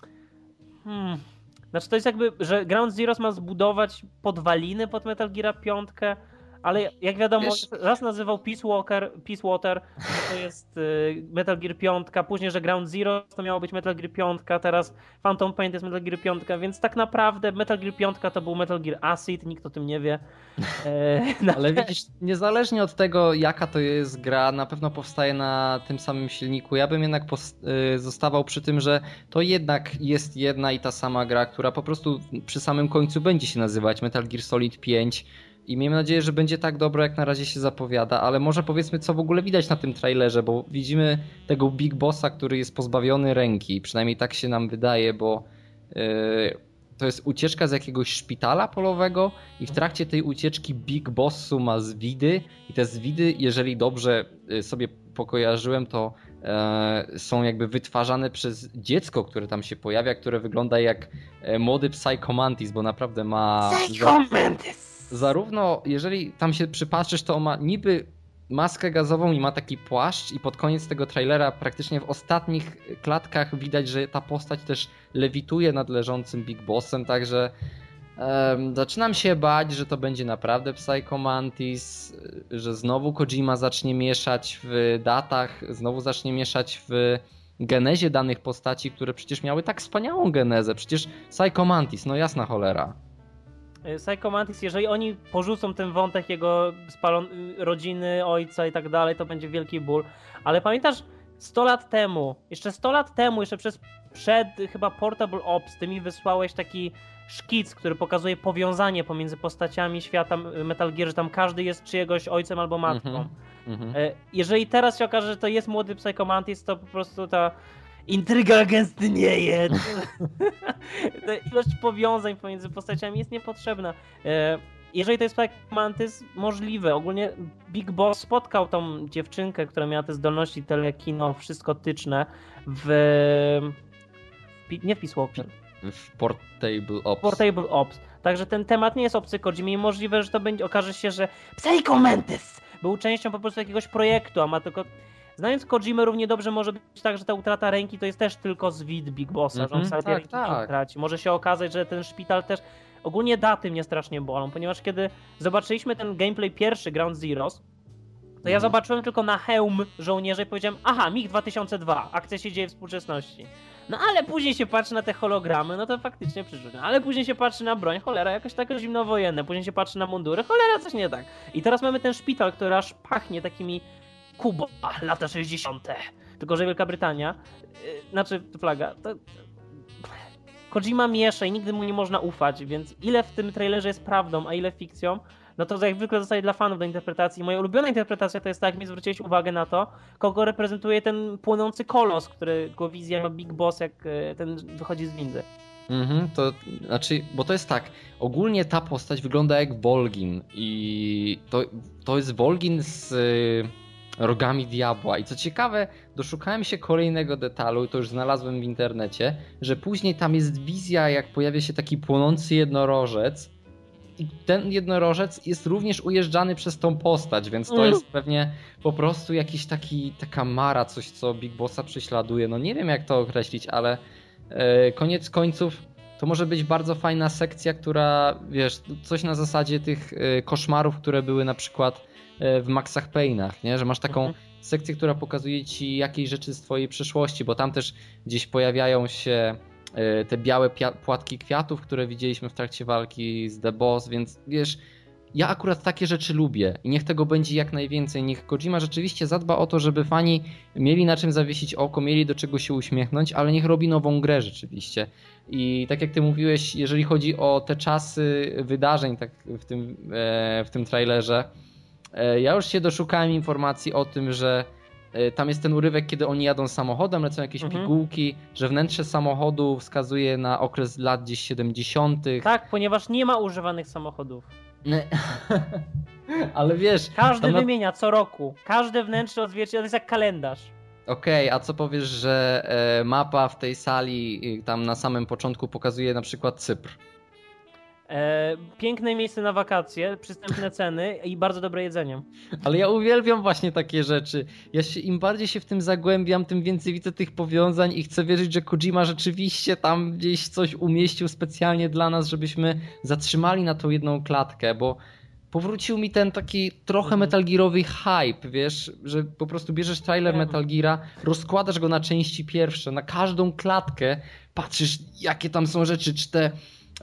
Hmm. Znaczy to jest jakby, że Ground Zeroes ma zbudować podwaliny pod Metal Gear 5, ale jak wiadomo, Wiesz... raz nazywał Peace, Walker, Peace Water, to jest y, Metal Gear 5, później, że Ground Zero to miało być Metal Gear 5, teraz Phantom Pain to jest Metal Gear 5, więc tak naprawdę Metal Gear 5 to był Metal Gear Acid, nikt o tym nie wie. E, ale widzisz, niezależnie od tego jaka to jest gra, na pewno powstaje na tym samym silniku. Ja bym jednak y, zostawał przy tym, że to jednak jest jedna i ta sama gra, która po prostu przy samym końcu będzie się nazywać Metal Gear Solid 5 i miejmy nadzieję, że będzie tak dobro, jak na razie się zapowiada, ale może powiedzmy, co w ogóle widać na tym trailerze, bo widzimy tego Big Bossa, który jest pozbawiony ręki, przynajmniej tak się nam wydaje, bo yy, to jest ucieczka z jakiegoś szpitala polowego i w trakcie tej ucieczki Big Bossu ma zwidy i te zwidy, jeżeli dobrze y, sobie pokojarzyłem, to yy, są jakby wytwarzane przez dziecko, które tam się pojawia, które wygląda jak e, młody Psychomantis, bo naprawdę ma... zarówno jeżeli tam się przypatrzysz, to on ma niby maskę gazową i ma taki płaszcz i pod koniec tego trailera praktycznie w ostatnich klatkach widać, że ta postać też lewituje nad leżącym Big Bossem, także um, zaczynam się bać, że to będzie naprawdę Psycho Mantis, że znowu Kojima zacznie mieszać w datach, znowu zacznie mieszać w genezie danych postaci, które przecież miały tak wspaniałą genezę, przecież Psycho Mantis, no jasna cholera. Y, Psycho Mantis, jeżeli oni porzucą ten wątek jego spalon y, rodziny, ojca i tak dalej, to będzie wielki ból. Ale pamiętasz 100 lat temu, jeszcze 100 lat temu, jeszcze przez przed chyba Portable Ops, ty mi wysłałeś taki szkic, który pokazuje powiązanie pomiędzy postaciami świata Metal Gear, że tam każdy jest czyjegoś ojcem albo matką. Mm -hmm. Jeżeli teraz się okaże, że to jest młody Psycho Mantis, to po prostu ta intryga gęstnieje. ilość powiązań pomiędzy postaciami jest niepotrzebna. E, jeżeli to jest tak Mantis, możliwe. Ogólnie Big Boss spotkał tą dziewczynkę, która miała te zdolności telekino, wszystko tyczne w... Nie w Peace Walker. W Portable Ops. Portable Ops. Także ten temat nie jest obcy Kojimie i możliwe, że to będzie, okaże się, że Psycho Mantis był częścią po prostu jakiegoś projektu, a ma tylko Znając Kojimę równie dobrze może być tak, że ta utrata ręki to jest też tylko zwid Big Bossa, mm -hmm, że on mhm, tak, tak. traci. Może się okazać, że ten szpital też... Ogólnie daty mnie strasznie bolą, ponieważ kiedy zobaczyliśmy ten gameplay pierwszy Ground Zeroes, to ja mhm. zobaczyłem tylko na hełm żołnierzy i powiedziałem, aha, MiG-2002, akcja się dzieje w współczesności. No ale później się patrzy na te hologramy, no to faktycznie przyszło. Ale później się patrzy na broń, cholera, jakoś tak zimnowojenne. Później się patrzy na mundury, cholera, coś nie tak. I teraz mamy ten szpital, który aż pachnie takimi Kuba, lata 60. Tylko, że Wielka Brytania, yy, znaczy flaga, to Kojima miesza i nigdy mu nie można ufać, więc ile w tym trailerze jest prawdą, a ile fikcją, no to jak zwykle zostaje dla fanów do interpretacji. Moja ulubiona interpretacja to jest tak, mi zwróciłeś uwagę na to, kogo reprezentuje ten płonący kolos, który go wizja ma Big Boss, jak e, ten wychodzi z windy. Mhm, to znaczy, bo to jest tak, ogólnie ta postać wygląda jak Volgin i to, to jest Volgin z rogami diabła. I co ciekawe, doszukałem się kolejnego detalu, to już znalazłem w internecie, że później tam jest wizja, jak pojawia się taki płonący jednorożec. I ten jednorożec jest również ujeżdżany przez tą postać, więc to jest mm. pewnie po prostu jakiś taki, taka mara, coś co Big Bossa prześladuje. No nie wiem jak to określić, ale e, koniec końców to może być bardzo fajna sekcja, która, wiesz, coś na zasadzie tych e, koszmarów, które były na przykład w Maxach Payne'ach, nie? że masz taką mhm. sekcję, która pokazuje ci jakieś rzeczy z twojej przeszłości, bo tam też gdzieś pojawiają się e, te białe płatki kwiatów, które widzieliśmy w trakcie walki z The Boss, więc wiesz, ja akurat takie rzeczy lubię i niech tego będzie jak najwięcej. Niech Kojima rzeczywiście zadba o to, żeby fani mieli na czym zawiesić oko, mieli do czego się uśmiechnąć, ale niech robi nową grę rzeczywiście. I tak jak ty mówiłeś, jeżeli chodzi o te czasy wydarzeń tak w, tym, e, w tym trailerze, e, ja już się doszukałem informacji o tym, że e, tam jest ten urywek, kiedy oni jadą samochodem, lecą jakieś Mhm. pigułki, że wnętrze samochodu wskazuje na okres lat gdzieś 70. Tak, ponieważ nie ma używanych samochodów. Ale wiesz, Każdy na- wymienia co roku. Każde wnętrze odzwierciedla, to jest jak kalendarz. okej, a co powiesz, że e, mapa w tej sali tam na samym początku pokazuje na przykład Cypr? E, piękne miejsce na wakacje, przystępne ceny i bardzo dobre jedzenie. Ale ja uwielbiam właśnie takie rzeczy. Ja się, im bardziej się w tym zagłębiam, tym więcej widzę tych powiązań i chcę wierzyć, że Kojima rzeczywiście tam gdzieś coś umieścił specjalnie dla nas, żebyśmy zatrzymali na tą jedną klatkę, bo powrócił mi ten taki trochę Mhm. Metal Gearowy hype, wiesz, że po prostu bierzesz trailer. Metal Geara, rozkładasz go na części pierwsze, na każdą klatkę, patrzysz jakie tam są rzeczy, czy te...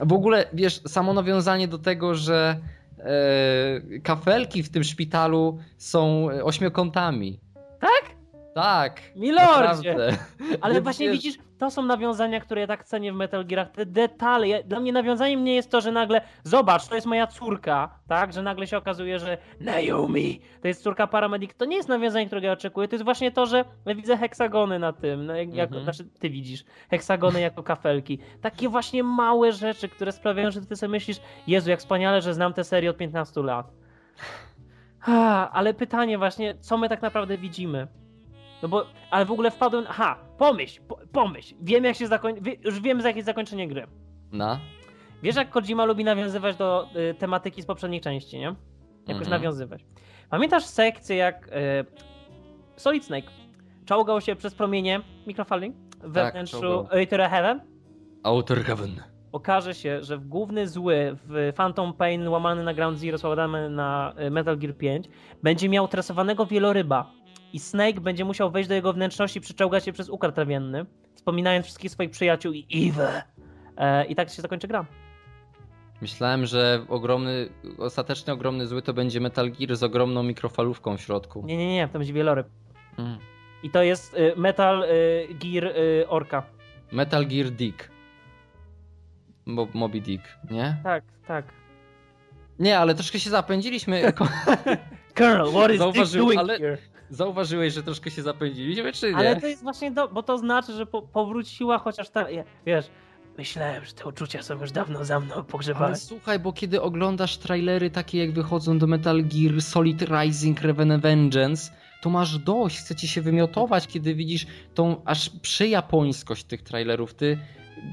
W ogóle, wiesz, samo nawiązanie do tego, że e, kafelki w tym szpitalu są e, ośmiokątami. Tak? Tak. Milordzie! Ale właśnie wiesz- widzisz, to są nawiązania, które ja tak cenię w Metal Gearach, te detale. Dla mnie nawiązaniem nie jest to, że nagle, zobacz, to jest moja córka, tak? Że nagle się okazuje, że Naomi to jest córka paramedic. To nie jest nawiązanie, którego ja oczekuję. To jest właśnie to, że widzę heksagony na tym. No, jak, Mhm. Znaczy, ty widzisz heksagony jako kafelki. Takie właśnie małe rzeczy, które sprawiają, że ty sobie myślisz, Jezu, jak wspaniale, że znam tę serię od 15 lat. Ale pytanie właśnie, co my tak naprawdę widzimy? No bo, ale w ogóle wpadłem, aha, pomyśl, po, pomyśl, wiem jak się zakończy, już wiem za jakie jest zakończenie gry. No. Wiesz jak Kojima lubi nawiązywać do y, tematyki z poprzedniej części, nie? Jakoś Mhm. nawiązywać. Pamiętasz sekcję jak y, Solid Snake czołgał się przez promienie mikrofali we Tak, wnętrzu. Outer Heaven? Outer Heaven. Okaże się, że w główny zły w Phantom Pain łamany na Ground Zero, składany na y, Metal Gear 5 będzie miał tresowanego wieloryba i Snake będzie musiał wejść do jego wnętrzności i przyczołgać się przez układ trawienny, wspominając wszystkich swoich przyjaciół i Eve. I tak się zakończy gra. Myślałem, że ogromny, ostatecznie ogromny zły to będzie Metal Gear z ogromną mikrofalówką w środku. Nie, nie, nie, to będzie wieloryb. Mm. I to jest y, Metal y, Gear y, Orka. Metal Gear Dick. Mo Moby Dick, nie? Tak, tak. Nie, ale troszkę się zapędziliśmy. Colonel, what is Dick doing ale- here? Zauważyłeś, że troszkę się zapędziliśmy, czy nie? Ale to jest właśnie to, bo to znaczy, że po, powróciła chociaż ta, wiesz, myślałem, że te uczucia są już dawno za mną pogrzebane. Ale słuchaj, bo kiedy oglądasz trailery takie jak wychodzą do Metal Gear Solid Rising Reven Vengeance, to masz dość, chce ci się wymiotować, kiedy widzisz tą aż przyjapońskość tych trailerów. Ty,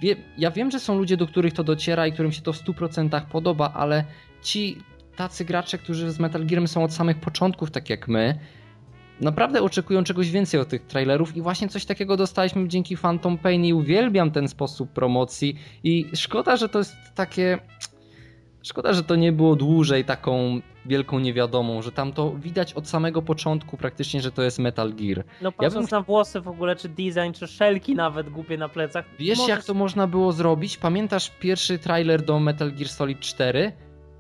wie, ja wiem, że są ludzie, do których to dociera i którym się to w 100% podoba, ale ci tacy gracze, którzy z Metal Gearem są od samych początków, tak jak my, naprawdę oczekują czegoś więcej od tych trailerów i właśnie coś takiego dostaliśmy dzięki Phantom Pain i uwielbiam ten sposób promocji i szkoda, że to jest takie szkoda, że to nie było dłużej taką wielką niewiadomą, że tam to widać od samego początku praktycznie, że to jest Metal Gear. No patrząc bym- na włosy w ogóle, czy design, czy szelki nawet głupie na plecach. Wiesz możesz- jak to można było zrobić? Pamiętasz pierwszy trailer do Metal Gear Solid 4?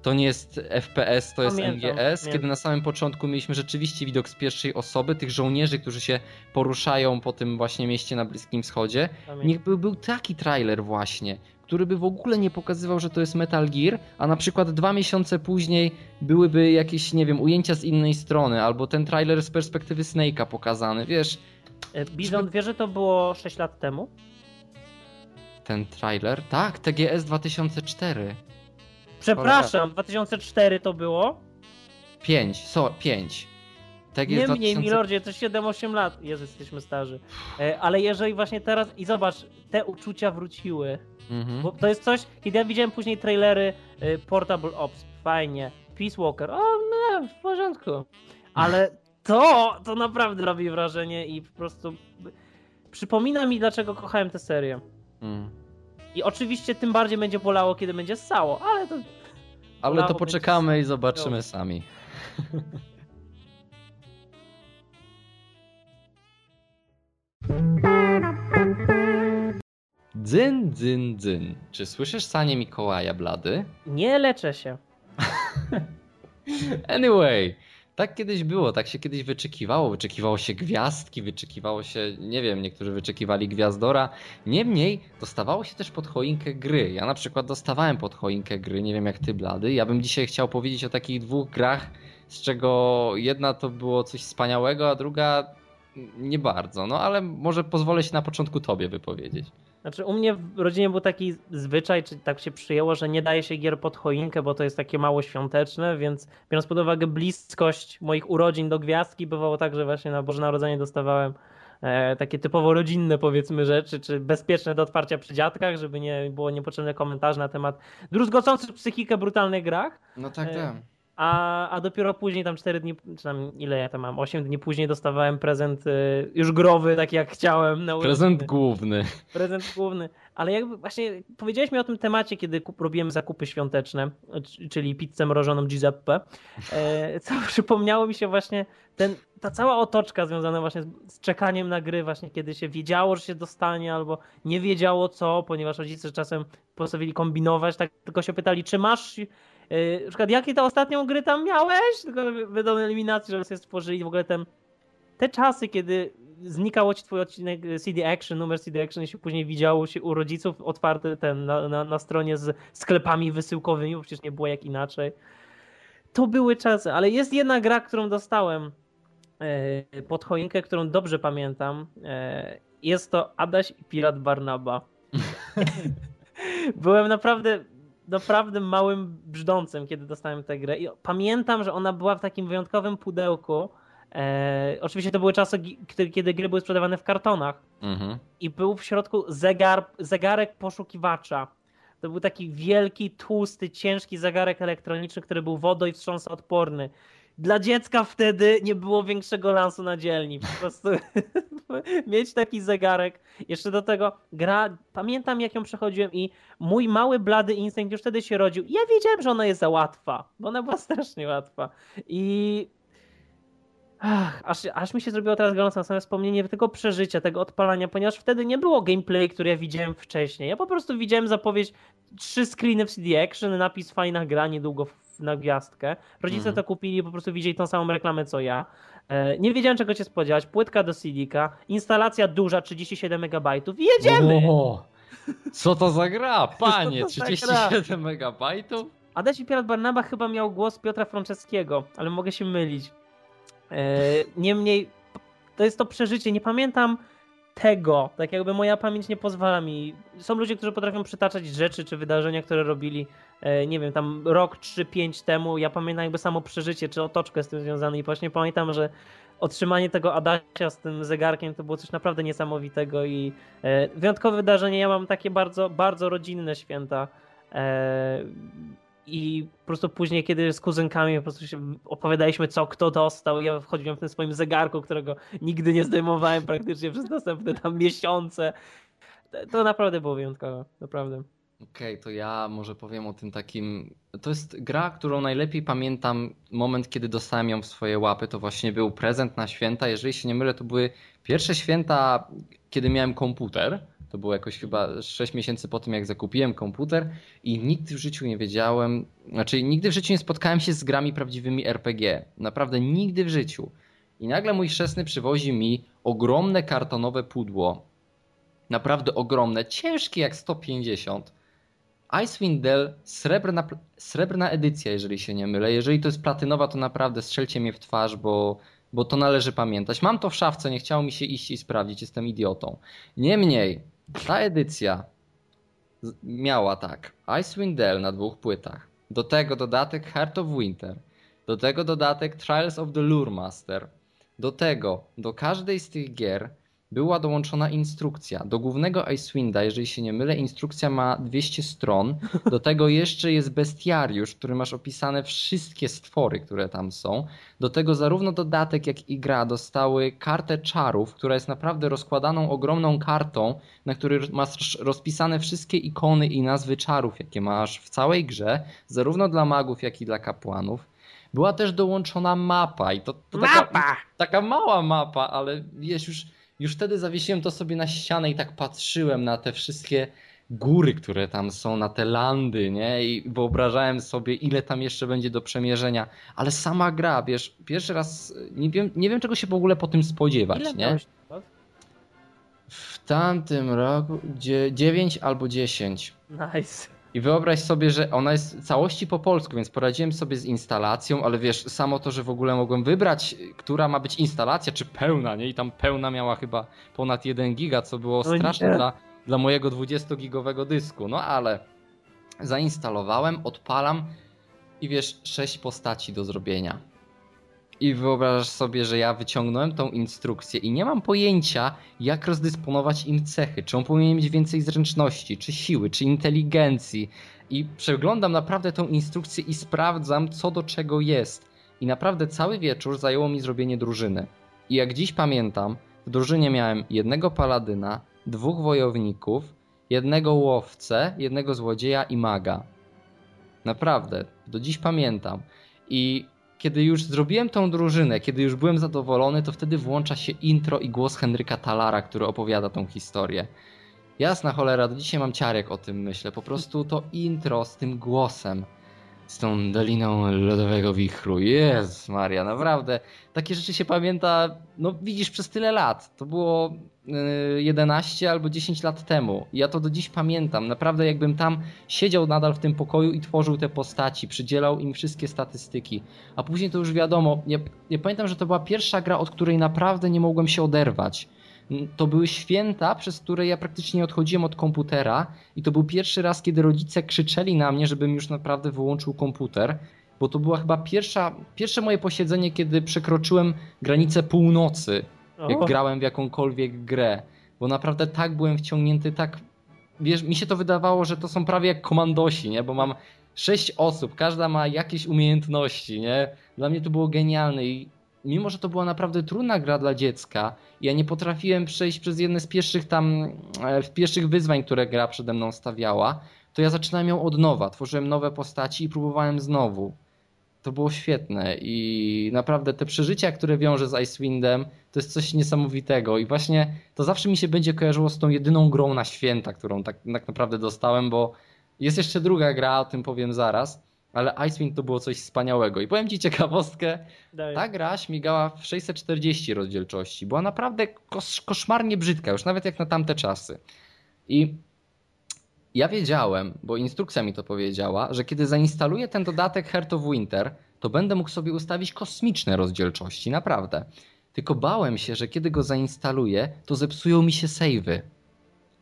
To nie jest FPS, to jest Pamiętam, MGS, pamiętam. kiedy na samym początku mieliśmy rzeczywiście widok z pierwszej osoby, tych żołnierzy, którzy się poruszają po tym właśnie mieście na Bliskim Wschodzie. Pamiętam. Niech by był taki trailer właśnie, który by w ogóle nie pokazywał, że to jest Metal Gear, a na przykład dwa miesiące później byłyby jakieś, nie wiem, ujęcia z innej strony, albo ten trailer z perspektywy Snake'a pokazany, wiesz, E, Bizon, wie, że to było 6 lat temu? ten trailer, tak, TGS 2004, Przepraszam, 2004 to było? 5, so, 5. TGS Nie 2000... mniej, milordzie, to 7-8 lat. Jezu, jesteśmy starzy. E, Ale jeżeli właśnie teraz, i zobacz, te uczucia wróciły. Mhm. Bo to jest coś, kiedy ja widziałem później trailery y, Portable Ops, fajnie, Peace Walker, o no, w porządku. Ale to, to naprawdę robi wrażenie i po prostu przypomina mi, dlaczego kochałem tę serię. Mm. I oczywiście tym bardziej będzie bolało, kiedy będzie ssało, ale to Ale to poczekamy i zobaczymy sami. Dzyn, dzyn, dzyn. Czy słyszysz sanie Mikołaja, blady? nie leczę się. Anyway, tak kiedyś było, tak się kiedyś wyczekiwało. Wyczekiwało się gwiazdki, wyczekiwało się, nie wiem, niektórzy wyczekiwali gwiazdora. Niemniej dostawało się też pod choinkę gry. Ja na przykład dostawałem pod choinkę gry, nie wiem jak ty, Blady. Ja bym dzisiaj chciał powiedzieć o takich dwóch grach, z czego jedna to było coś wspaniałego, a druga nie bardzo. No ale może pozwolę się na początku tobie wypowiedzieć. Znaczy u mnie w rodzinie był taki zwyczaj, czy tak się przyjęło, że nie daje się gier pod choinkę, bo to jest takie mało świąteczne, więc biorąc pod uwagę bliskość moich urodzin do gwiazdki, bywało tak, że właśnie na Boże Narodzenie dostawałem e, takie typowo rodzinne powiedzmy rzeczy, czy bezpieczne do otwarcia przy dziadkach, żeby nie było niepotrzebne komentarze na temat druzgocących psychikę brutalnych grach. No tak, e, tak. A, a dopiero później, tam 4 dni, czy tam ile ja tam mam, 8 dni później dostawałem prezent y, już growy, taki jak chciałem. Na prezent główny. Prezent główny. Ale jakby właśnie powiedziałeś mi o tym temacie, kiedy kup, robiłem zakupy świąteczne, czyli pizzę mrożoną Giuseppe, e, co przypomniało mi się właśnie ten, ta cała otoczka związana właśnie z, z czekaniem na gry, właśnie kiedy się wiedziało, że się dostanie, albo nie wiedziało co, ponieważ rodzice czasem postawili kombinować, tak tylko się pytali, czy masz Yy, na przykład, jakie to ostatnią gry tam miałeś? Tylko będą eliminacji, żeby sobie stworzyli w ogóle ten, te czasy, kiedy znikało ci twój odcinek CD Action, numer CD Action i się później widziało się u rodziców otwarty ten na, na, na stronie z sklepami wysyłkowymi, bo przecież nie było jak inaczej. To były czasy, ale jest jedna gra, którą dostałem yy, pod choinkę, którą dobrze pamiętam. Yy, jest to Adaś i Pirat Barnaba. Byłem naprawdę naprawdę małym brzdącem, kiedy dostałem tę grę. I pamiętam, że ona była w takim wyjątkowym pudełku. E, oczywiście to były czasy, kiedy gry były sprzedawane w kartonach. Mhm. I był w środku zegar, zegarek poszukiwacza. To był taki wielki, tłusty, ciężki zegarek elektroniczny, który był wodo i wstrząsoodporny dla dziecka wtedy nie było większego lansu na dzielni. Po prostu mieć taki zegarek. Jeszcze do tego gra, pamiętam jak ją przechodziłem i mój mały blady instynkt już wtedy się rodził. Ja wiedziałem, że ona jest za łatwa, bo ona była strasznie łatwa. I Ach, aż, aż mi się zrobiło teraz gorąco na same wspomnienie tego przeżycia, tego odpalania, ponieważ wtedy nie było gameplay, który ja widziałem wcześniej. Ja po prostu widziałem zapowiedź, trzy screeny w CD Action, napis fajna gra, niedługo na gwiazdkę. Rodzice mhm. to kupili, po prostu widzieli tą samą reklamę co ja. E, nie wiedziałem czego się spodziewać. Płytka do CD-ka, instalacja duża, 37 MB i jedziemy! O, co to za gra, panie? 37 MB? Adaś Pirat Barnaba chyba miał głos Piotra Franceskiego, ale mogę się mylić. E, niemniej to jest to przeżycie. Nie pamiętam tego, tak jakby moja pamięć nie pozwala mi. Są ludzie, którzy potrafią przytaczać rzeczy czy wydarzenia, które robili, e, nie wiem, tam rok, trzy, pięć temu. Ja pamiętam jakby samo przeżycie, czy otoczkę z tym związane i właśnie pamiętam, że otrzymanie tego Adasia z tym zegarkiem to było coś naprawdę niesamowitego i e, wyjątkowe wydarzenie. Ja mam takie bardzo, bardzo rodzinne święta i po prostu później, kiedy z kuzynkami po prostu się opowiadaliśmy, co kto dostał, ja wchodziłem w tym swoim zegarku, którego nigdy nie zdejmowałem praktycznie przez następne tam miesiące. To naprawdę było wyjątkowe, naprawdę. Okej, okay, to ja może powiem o tym takim. To jest gra, którą najlepiej pamiętam. Moment, kiedy dostałem ją w swoje łapy, to właśnie był prezent na święta. Jeżeli się nie mylę, to były pierwsze święta, kiedy miałem komputer. To było jakoś chyba 6 miesięcy po tym, jak zakupiłem komputer i nigdy w życiu nie wiedziałem, znaczy nigdy w życiu nie spotkałem się z grami prawdziwymi RPG. Naprawdę nigdy w życiu. I nagle mój chrzestny przywozi mi ogromne kartonowe pudło. Naprawdę ogromne, ciężkie jak 150. Icewind Dell, srebrna, srebrna edycja, jeżeli się nie mylę. Jeżeli to jest platynowa, to naprawdę strzelcie mnie w twarz, bo, bo to należy pamiętać. Mam to w szafce, nie chciało mi się iść i sprawdzić, jestem idiotą. Niemniej, ta edycja miała tak, Icewind Dale na dwóch płytach, do tego dodatek Heart of Winter, do tego dodatek Trials of the Lure Master, do tego, do każdej z tych gier była dołączona instrukcja. Do głównego Icewinda, jeżeli się nie mylę, instrukcja ma 200 stron. Do tego jeszcze jest bestiariusz, w którym masz opisane wszystkie stwory, które tam są. Do tego zarówno dodatek, jak i gra dostały kartę czarów, która jest naprawdę rozkładaną ogromną kartą, na której masz rozpisane wszystkie ikony i nazwy czarów, jakie masz w całej grze, zarówno dla magów, jak i dla kapłanów. Była też dołączona mapa i to, to taka, taka mała mapa, ale wiesz już już wtedy zawiesiłem to sobie na ścianę i tak patrzyłem na te wszystkie góry, które tam są, na te landy, nie? I wyobrażałem sobie, ile tam jeszcze będzie do przemierzenia. Ale sama gra, wiesz, pierwszy raz nie wiem, nie wiem czego się w ogóle po tym spodziewać, Ile nie? W tamtym roku dzie- 9 albo 10. Nice. I wyobraź sobie, że ona jest w całości po polsku, więc poradziłem sobie z instalacją, ale wiesz, samo to, że w ogóle mogłem wybrać, która ma być instalacja, czy pełna, nie? I tam pełna miała chyba ponad 1 giga, co było No straszne nie. dla, dla mojego 20-gigowego dysku. No ale zainstalowałem, odpalam i wiesz, 6 postaci do zrobienia. I wyobrażasz sobie, że ja wyciągnąłem tą instrukcję i nie mam pojęcia, jak rozdysponować im cechy. Czy on powinien mieć więcej zręczności, czy siły, czy inteligencji. I przeglądam naprawdę tą instrukcję i sprawdzam, co do czego jest. I naprawdę cały wieczór zajęło mi zrobienie drużyny. I jak dziś pamiętam, w drużynie miałem jednego paladyna, dwóch wojowników, jednego łowcę, jednego złodzieja i maga. Naprawdę, do dziś pamiętam. I kiedy już zrobiłem tą drużynę, kiedy już byłem zadowolony, to wtedy włącza się intro i głos Henryka Talara, który opowiada tą historię. Jasna cholera, do dzisiaj mam ciarek o tym myślę. Po prostu to intro z tym głosem, z tą doliną lodowego wichru. Jezus Maria, naprawdę. Takie rzeczy się pamięta, no widzisz, przez tyle lat. To było yy, 11 albo 10 lat temu. Ja to do dziś pamiętam. Naprawdę jakbym tam siedział nadal w tym pokoju i tworzył te postaci, przydzielał im wszystkie statystyki. A później to już wiadomo, ja, ja pamiętam, że to była pierwsza gra, od której naprawdę nie mogłem się oderwać. To były święta, przez które ja praktycznie nie odchodziłem od komputera i to był pierwszy raz, kiedy rodzice krzyczeli na mnie, żebym już naprawdę wyłączył komputer, bo to była chyba pierwsza, pierwsze moje posiedzenie, kiedy przekroczyłem granicę północy, jak grałem w jakąkolwiek grę, bo naprawdę tak byłem wciągnięty, tak, wiesz, mi się to wydawało, że to są prawie jak komandosi, nie, bo mam sześć osób, każda ma jakieś umiejętności, nie, dla mnie to było genialne i mimo, że to była naprawdę trudna gra dla dziecka, ja nie potrafiłem przejść przez jedne z pierwszych tam, e, z pierwszych wyzwań, które gra przede mną stawiała, to ja zaczynałem ją od nowa, tworzyłem nowe postaci i próbowałem znowu. To było świetne i naprawdę te przeżycia, które wiąże z Icewindem, to jest coś niesamowitego i właśnie to zawsze mi się będzie kojarzyło z tą jedyną grą na święta, którą tak, tak naprawdę dostałem, bo jest jeszcze druga gra, o tym powiem zaraz, ale Icewind to było coś wspaniałego i powiem Ci ciekawostkę, daj. ta gra śmigała w 640 rozdzielczości. Była naprawdę kosz, koszmarnie brzydka, już nawet jak na tamte czasy. I ja wiedziałem, bo instrukcja mi to powiedziała, że kiedy zainstaluję ten dodatek Heart of Winter, to będę mógł sobie ustawić kosmiczne rozdzielczości, naprawdę. Tylko bałem się, że kiedy go zainstaluję, to zepsują mi się savey.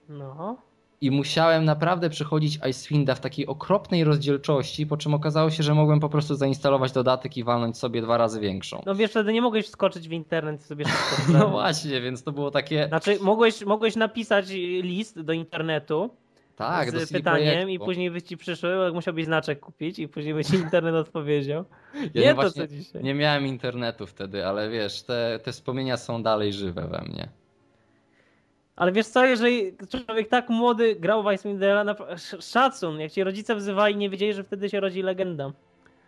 No. I musiałem naprawdę przechodzić Icewinda w takiej okropnej rozdzielczości, po czym okazało się, że mogłem po prostu zainstalować dodatek i walnąć sobie dwa razy większą. No wiesz, wtedy nie mogłeś wskoczyć w internet i sobie szybko No właśnie, więc to było takie. Znaczy, mogłeś, mogłeś napisać list do internetu Tak, z pytaniem Projektu. i później by ci przyszły, musiałbyś znaczek kupić i później by ci internet odpowiedział. Ja nie to co dzisiaj. Nie miałem internetu wtedy, ale wiesz, te, te wspomnienia są dalej żywe we mnie. Ale wiesz co, jeżeli człowiek tak młody grał w Icewindera, nap- sz- szacun, jak ci rodzice wzywali, nie wiedzieli, że wtedy się rodzi legenda.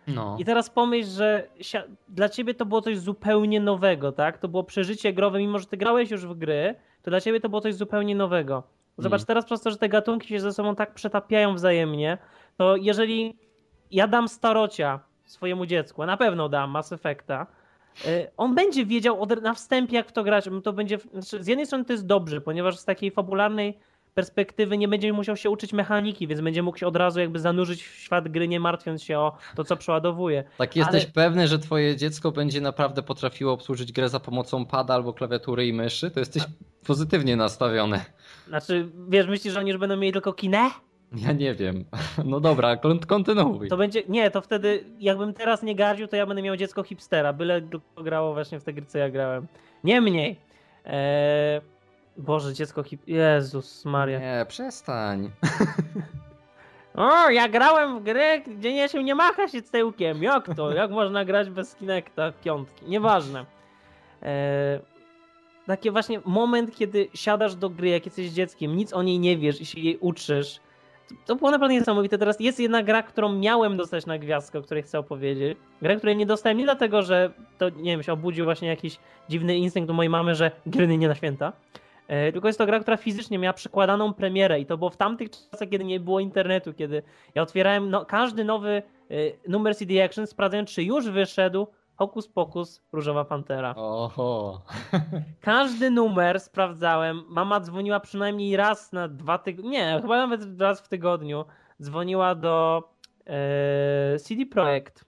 No. I teraz pomyśl, że dla ciebie to było coś zupełnie nowego, tak? To było przeżycie growe, mimo że ty grałeś już w gry, to dla ciebie to było coś zupełnie nowego. Zobacz, Mm. teraz przez to, że te gatunki się ze sobą tak przetapiają wzajemnie, to jeżeli ja dam starocia swojemu dziecku, a na pewno dam Mass Effecta, on będzie wiedział od, na wstępie, jak w to grać. To będzie, znaczy, z jednej strony to jest dobrze, ponieważ z takiej fabularnej perspektywy nie będzie musiał się uczyć mechaniki, więc będzie mógł się od razu jakby zanurzyć w świat gry, nie martwiąc się o to, co przeładowuje. Tak jesteś ale- pewny, że twoje dziecko będzie naprawdę potrafiło obsłużyć grę za pomocą pada albo klawiatury i myszy? To jesteś pozytywnie nastawiony. Znaczy, wiesz, myślisz, że oni już będą mieli tylko kinę? Ja nie wiem. No dobra, kon- kontynuuj. To będzie, nie, to wtedy, jakbym teraz nie gardził, to ja będę miał dziecko hipstera, byle grało właśnie w te gry, co ja grałem. Niemniej, eee, Boże, dziecko hip... Jezus Maria. Nie, przestań. O, ja grałem w grę, gdzie nie się nie macha się tyłkiem. Jak to? Jak można grać bez Kinecta piątki? Nieważne. Eee, taki właśnie moment, kiedy siadasz do gry, jak jesteś dzieckiem, nic o niej nie wiesz i się jej uczysz. To, było naprawdę niesamowite. Teraz jest jedna gra, którą miałem dostać na gwiazdkę, o której chcę opowiedzieć. Gra, której nie dostałem nie dlatego, że to, nie wiem, się obudził właśnie jakiś dziwny instynkt u mojej mamy, że gry nie na święta. E, tylko jest to gra, która fizycznie miała przekładaną premierę i to było w tamtych czasach, kiedy nie było internetu, kiedy ja otwierałem no, każdy nowy e, numer CD Action, sprawdzając, czy już wyszedł Hokus Pokus, Różowa Pantera. Oho. Każdy numer sprawdzałem. Mama dzwoniła przynajmniej raz na dwa tygodnie. Nie, chyba nawet raz w tygodniu. Dzwoniła do e, CD Projekt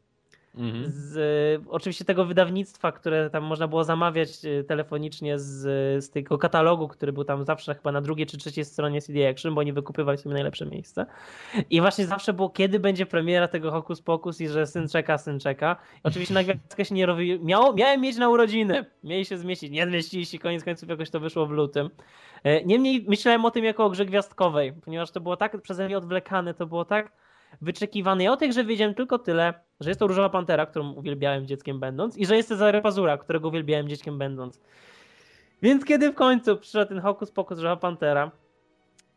Mhm. z oczywiście tego wydawnictwa, które tam można było zamawiać e, telefonicznie z, z tego katalogu, który był tam zawsze chyba na drugiej czy trzeciej stronie CD Action, bo oni wykupywali sobie najlepsze miejsce. I właśnie zawsze było, kiedy będzie premiera tego Hokus Pokus i że syn czeka, syn czeka. I oczywiście na gwiazdkę się nie robi. Miało, miałem mieć na urodziny. Mieli się zmieścić. Nie zmieścili się, koniec końców jakoś to wyszło w lutym. E, Niemniej myślałem o tym jako o grze gwiazdkowej, ponieważ to było tak przeze mnie odwlekane, to było tak wyczekiwane. Ja o tej grze wiedziałem tylko tyle, że jest to Różowa Pantera, którą uwielbiałem dzieckiem będąc i że jest Cezary Pazura, którego uwielbiałem dzieckiem będąc. Więc kiedy w końcu przyszedł ten Hokus Pokus Różowa Pantera,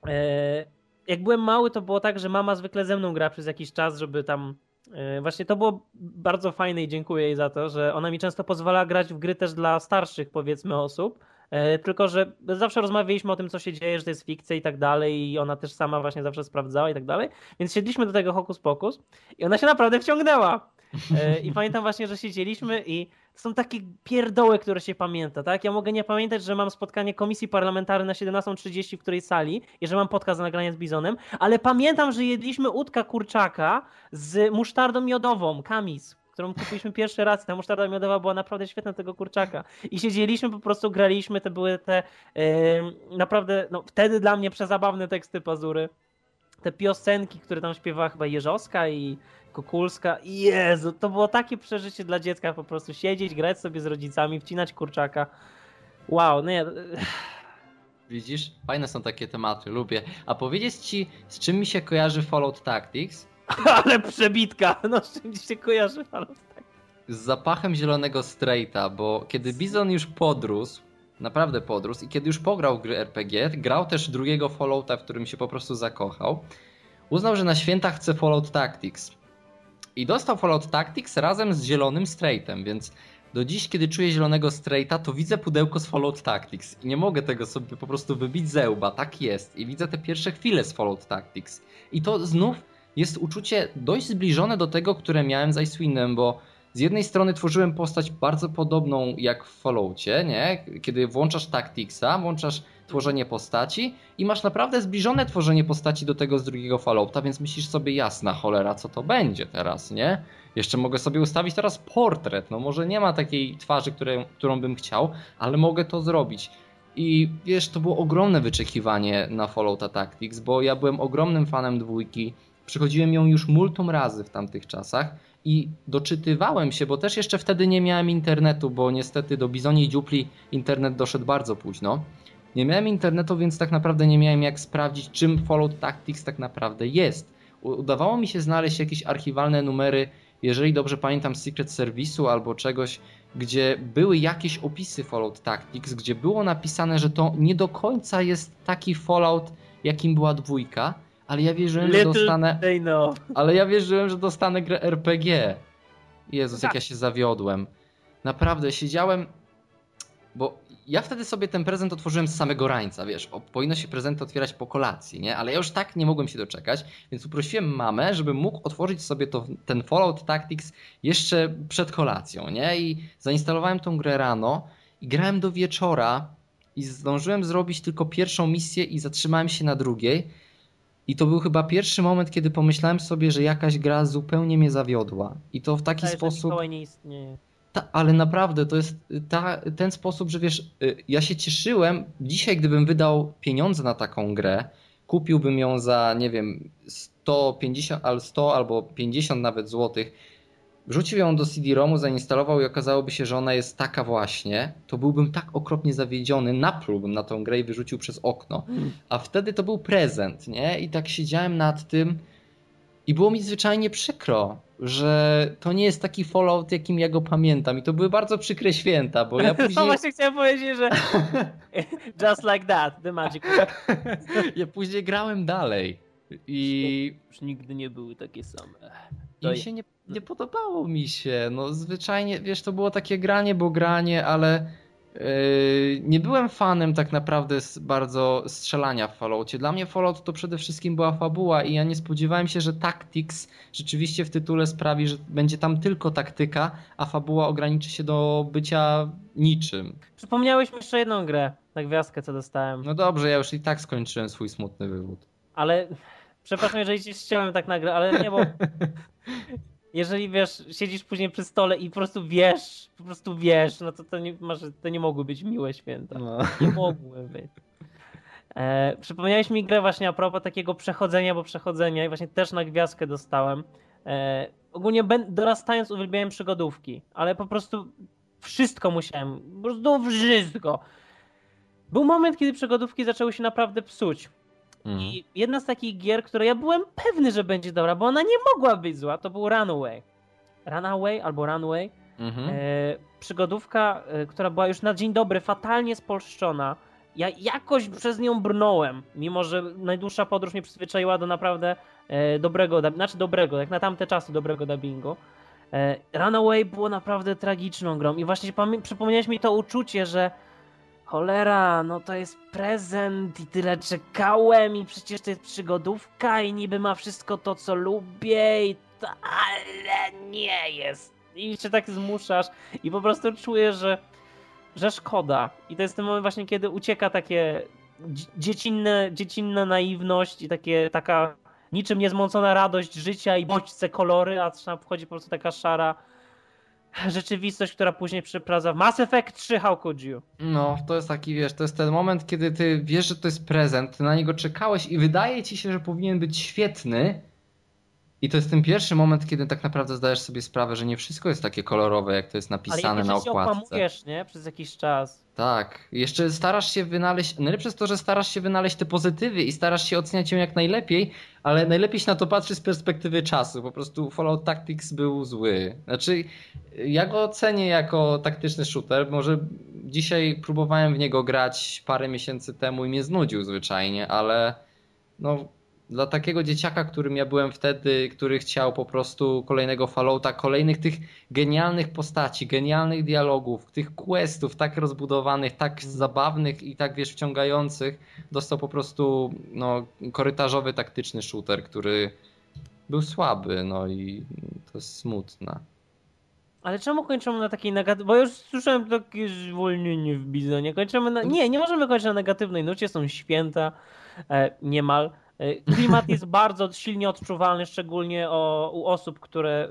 e, jak byłem mały, to było tak, że mama zwykle ze mną gra przez jakiś czas, żeby tam e, Właśnie to było bardzo fajne i dziękuję jej za to, że ona mi często pozwala grać w gry też dla starszych, powiedzmy, osób. E, Tylko, że zawsze rozmawialiśmy o tym, co się dzieje, że to jest fikcja i tak dalej, i ona też sama właśnie zawsze sprawdzała i tak dalej. Więc siedliśmy do tego Hokus Pokus i ona się naprawdę wciągnęła. E, I pamiętam właśnie, że siedzieliśmy i to są takie pierdoły, które się pamięta, tak? Ja mogę nie pamiętać, że mam spotkanie komisji parlamentarnej na 17.30 w której sali i że mam podcast na nagranie z Bizonem, ale pamiętam, że jedliśmy udka kurczaka z musztardą miodową, kamis, którą kupiliśmy pierwszy raz. Ta musztarda miodowa była naprawdę świetna tego kurczaka. I siedzieliśmy, po prostu graliśmy, to były te em, naprawdę, no wtedy dla mnie przezabawne teksty Pazury. Te piosenki, które tam śpiewała chyba Jeżowska i Kukulska. Jezu, to było takie przeżycie dla dziecka, po prostu siedzieć, grać sobie z rodzicami, wcinać kurczaka. Wow, no nie, Widzisz? Fajne są takie tematy, lubię. A powiedzieć ci, z czym mi się kojarzy Fallout Tactics? ale przebitka, no z czym się kojarzy Fallout tak. Z zapachem zielonego straighta, bo kiedy Bizon już podrósł, naprawdę podrósł i kiedy już pograł gry RPG, grał też drugiego Fallouta, w którym się po prostu zakochał, uznał, że na święta chce Fallout Tactics. I dostał Fallout Tactics razem z zielonym straightem, więc do dziś, kiedy czuję zielonego straighta, to widzę pudełko z Fallout Tactics i nie mogę tego sobie po prostu wybić ze łba, tak jest. I widzę te pierwsze chwile z Fallout Tactics. I to znów jest uczucie dość zbliżone do tego, które miałem z Icewindem, bo z jednej strony tworzyłem postać bardzo podobną jak w Falloutie, nie? Kiedy włączasz Tacticsa, włączasz tworzenie postaci i masz naprawdę zbliżone tworzenie postaci do tego z drugiego Fallouta, więc myślisz sobie jasna cholera, co to będzie teraz, nie? Jeszcze mogę sobie ustawić teraz portret, no może nie ma takiej twarzy, które, którą bym chciał, ale mogę to zrobić. I wiesz, to było ogromne wyczekiwanie na Fallouta Tactics, bo ja byłem ogromnym fanem dwójki, przychodziłem ją już multum razy w tamtych czasach i doczytywałem się, bo też jeszcze wtedy nie miałem internetu, bo niestety do Bizoniej Dziupli internet doszedł bardzo późno. Nie miałem internetu, więc tak naprawdę nie miałem jak sprawdzić, czym Fallout Tactics tak naprawdę jest. Udawało mi się znaleźć jakieś archiwalne numery, jeżeli dobrze pamiętam, Secret Service'u albo czegoś, gdzie były jakieś opisy Fallout Tactics, gdzie było napisane, że to nie do końca jest taki Fallout, jakim była dwójka, ale ja wierzyłem, że Little dostanę. they know. Ale ja wierzyłem, że dostanę grę RPG. Jezus, jak Tak. ja się zawiodłem. Naprawdę, siedziałem. Bo ja wtedy sobie ten prezent otworzyłem z samego rańca, wiesz, o, powinno się prezenty otwierać po kolacji, nie? Ale ja już tak nie mogłem się doczekać, więc uprosiłem mamę, żeby mógł otworzyć sobie to, ten Fallout Tactics jeszcze przed kolacją, nie? I zainstalowałem tą grę rano i grałem do wieczora i zdążyłem zrobić tylko pierwszą misję i zatrzymałem się na drugiej. I to był chyba pierwszy moment, kiedy pomyślałem sobie, że jakaś gra zupełnie mnie zawiodła. I to w taki że sposób. Nie istnieje. Ta, ale naprawdę to jest ta, ten sposób, że wiesz, y, ja się cieszyłem. Dzisiaj, gdybym wydał pieniądze na taką grę, kupiłbym ją za, nie wiem, 150, al- 100 albo 50 nawet złotych, wrzucił ją do CD-ROMu, zainstalował i okazałoby się, że ona jest taka właśnie, to byłbym tak okropnie zawiedziony, naplułbym na tą grę i wyrzucił przez okno. A wtedy to był prezent, nie? I tak siedziałem nad tym i było mi zwyczajnie przykro, że to nie jest taki Fallout, jakim ja go pamiętam. I to były bardzo przykre święta, bo ja No później, właśnie chciałem powiedzieć, że just like that, the magic. ja później grałem dalej. I, Już nigdy nie były takie same. i To mi się nie, nie podobało mi się. No zwyczajnie, wiesz, to było takie granie, bo granie, ale Yy, nie byłem fanem tak naprawdę bardzo strzelania w Falloutie. Dla mnie Fallout to przede wszystkim była fabuła i ja nie spodziewałem się, że Tactics rzeczywiście w tytule sprawi, że będzie tam tylko taktyka, a fabuła ograniczy się do bycia niczym. Przypomniałeś mi jeszcze jedną grę na gwiazdkę, co dostałem. No dobrze, ja już i tak skończyłem swój smutny wywód. Ale przepraszam, jeżeli ci ściąłem tak nagle, ale nie, bo jeżeli wiesz, siedzisz później przy stole i po prostu wiesz, po prostu wiesz, no to to nie, masz, to nie mogły być miłe święta. No. Nie mogły być. E, przypomniałeś mi grę właśnie a propos takiego przechodzenia, bo przechodzenia i właśnie też na gwiazdkę dostałem. E, ogólnie dorastając uwielbiałem przygodówki, ale po prostu wszystko musiałem, po prostu wszystko. Był moment, kiedy przygodówki zaczęły się naprawdę psuć. Mhm. I jedna z takich gier, które ja byłem pewny, że będzie dobra, bo ona nie mogła być zła, to był Runaway. Runaway albo Runway. Mhm. E, przygodówka, e, która była już na dzień dobry fatalnie spolszczona. Ja jakoś przez nią brnąłem, mimo że najdłuższa podróż mnie przyzwyczaiła do naprawdę e, dobrego, znaczy dobrego, jak na tamte czasy dobrego dubbingu. E, Runaway było naprawdę tragiczną grą i właśnie przypomniałeś mi to uczucie, że Cholera, no to jest prezent i tyle czekałem i przecież to jest przygodówka i niby ma wszystko to, co lubię i to, ale nie jest. I się tak zmuszasz i po prostu czujesz, że, że szkoda. I to jest ten moment właśnie, kiedy ucieka takie dziecinne, dziecinna naiwność i takie, taka niczym niezmącona radość życia i bodźce kolory, a wchodzi po prostu taka szara rzeczywistość, która później przeprowadza w Mass Effect 3 How Could You? No, to jest taki, wiesz, to jest ten moment, kiedy ty wiesz, że to jest prezent, ty na niego czekałeś i wydaje ci się, że powinien być świetny, i to jest ten pierwszy moment, kiedy tak naprawdę zdajesz sobie sprawę, że nie wszystko jest takie kolorowe, jak to jest napisane Ale na okładce. Ale okłamujesz, nie? Przez jakiś czas. Tak. Jeszcze starasz się wynaleźć, najlepsze jest to, że starasz się wynaleźć te pozytywy i starasz się oceniać ją jak najlepiej, ale najlepiej się na to patrzy z perspektywy czasu. Po prostu Fallout Tactics był zły. Znaczy, ja go ocenię jako taktyczny shooter. Może dzisiaj próbowałem w niego grać parę miesięcy temu i mnie znudził zwyczajnie, ale no dla takiego dzieciaka, którym ja byłem wtedy, który chciał po prostu kolejnego Fallouta, kolejnych tych genialnych postaci, genialnych dialogów, tych questów tak rozbudowanych, tak zabawnych i tak wiesz wciągających, dostał po prostu no, korytarzowy taktyczny shooter, który był słaby, no i to jest smutne. Ale czemu kończymy na takiej negatywnej... Bo już słyszałem takie zwolnienie w Bizonie. Kończymy na... Nie, nie możemy kończyć na negatywnej nucie, są święta e, niemal. E, klimat jest bardzo silnie odczuwalny, szczególnie o, u osób, które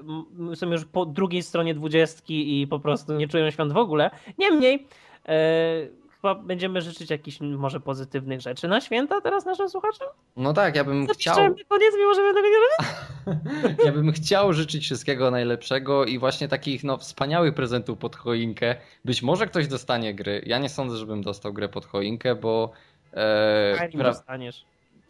są już po drugiej stronie dwudziestki i po prostu nie czują świąt w ogóle. Niemniej, e, chyba będziemy życzyć jakichś może pozytywnych rzeczy na święta teraz naszym słuchaczom? No tak, ja bym Zapiszemy chciał... koniec, mimo że tego nie ja bym chciał życzyć wszystkiego najlepszego i właśnie takich no, wspaniałych prezentów pod choinkę. Być może ktoś dostanie gry. Ja nie sądzę, żebym dostał grę pod choinkę, bo... E, pra... dostaniesz.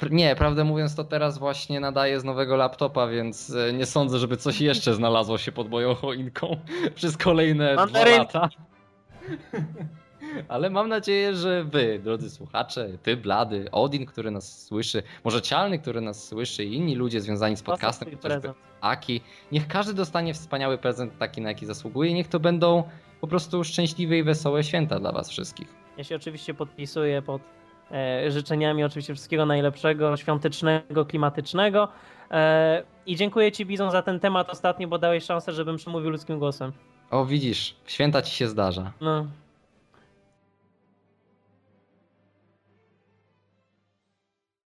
Nie, prawdę mówiąc, to teraz właśnie nadaję z nowego laptopa, więc e, nie sądzę, żeby coś jeszcze znalazło się pod moją choinką przez kolejne dwa lata. Ale mam nadzieję, że wy, drodzy słuchacze, ty, Blady, Odin, który nas słyszy, może Cialny, który nas słyszy i inni ludzie związani z podcastem, chociażby Aki, niech każdy dostanie wspaniały prezent taki, na jaki zasługuje niech to będą po prostu szczęśliwe i wesołe święta dla was wszystkich. Ja się oczywiście podpisuję pod życzeniami oczywiście wszystkiego najlepszego, świątecznego, klimatycznego. E, I dziękuję Ci, Bizon, za ten temat ostatni, bo dałeś szansę, żebym przemówił ludzkim głosem. O, widzisz, święta ci się zdarza. No,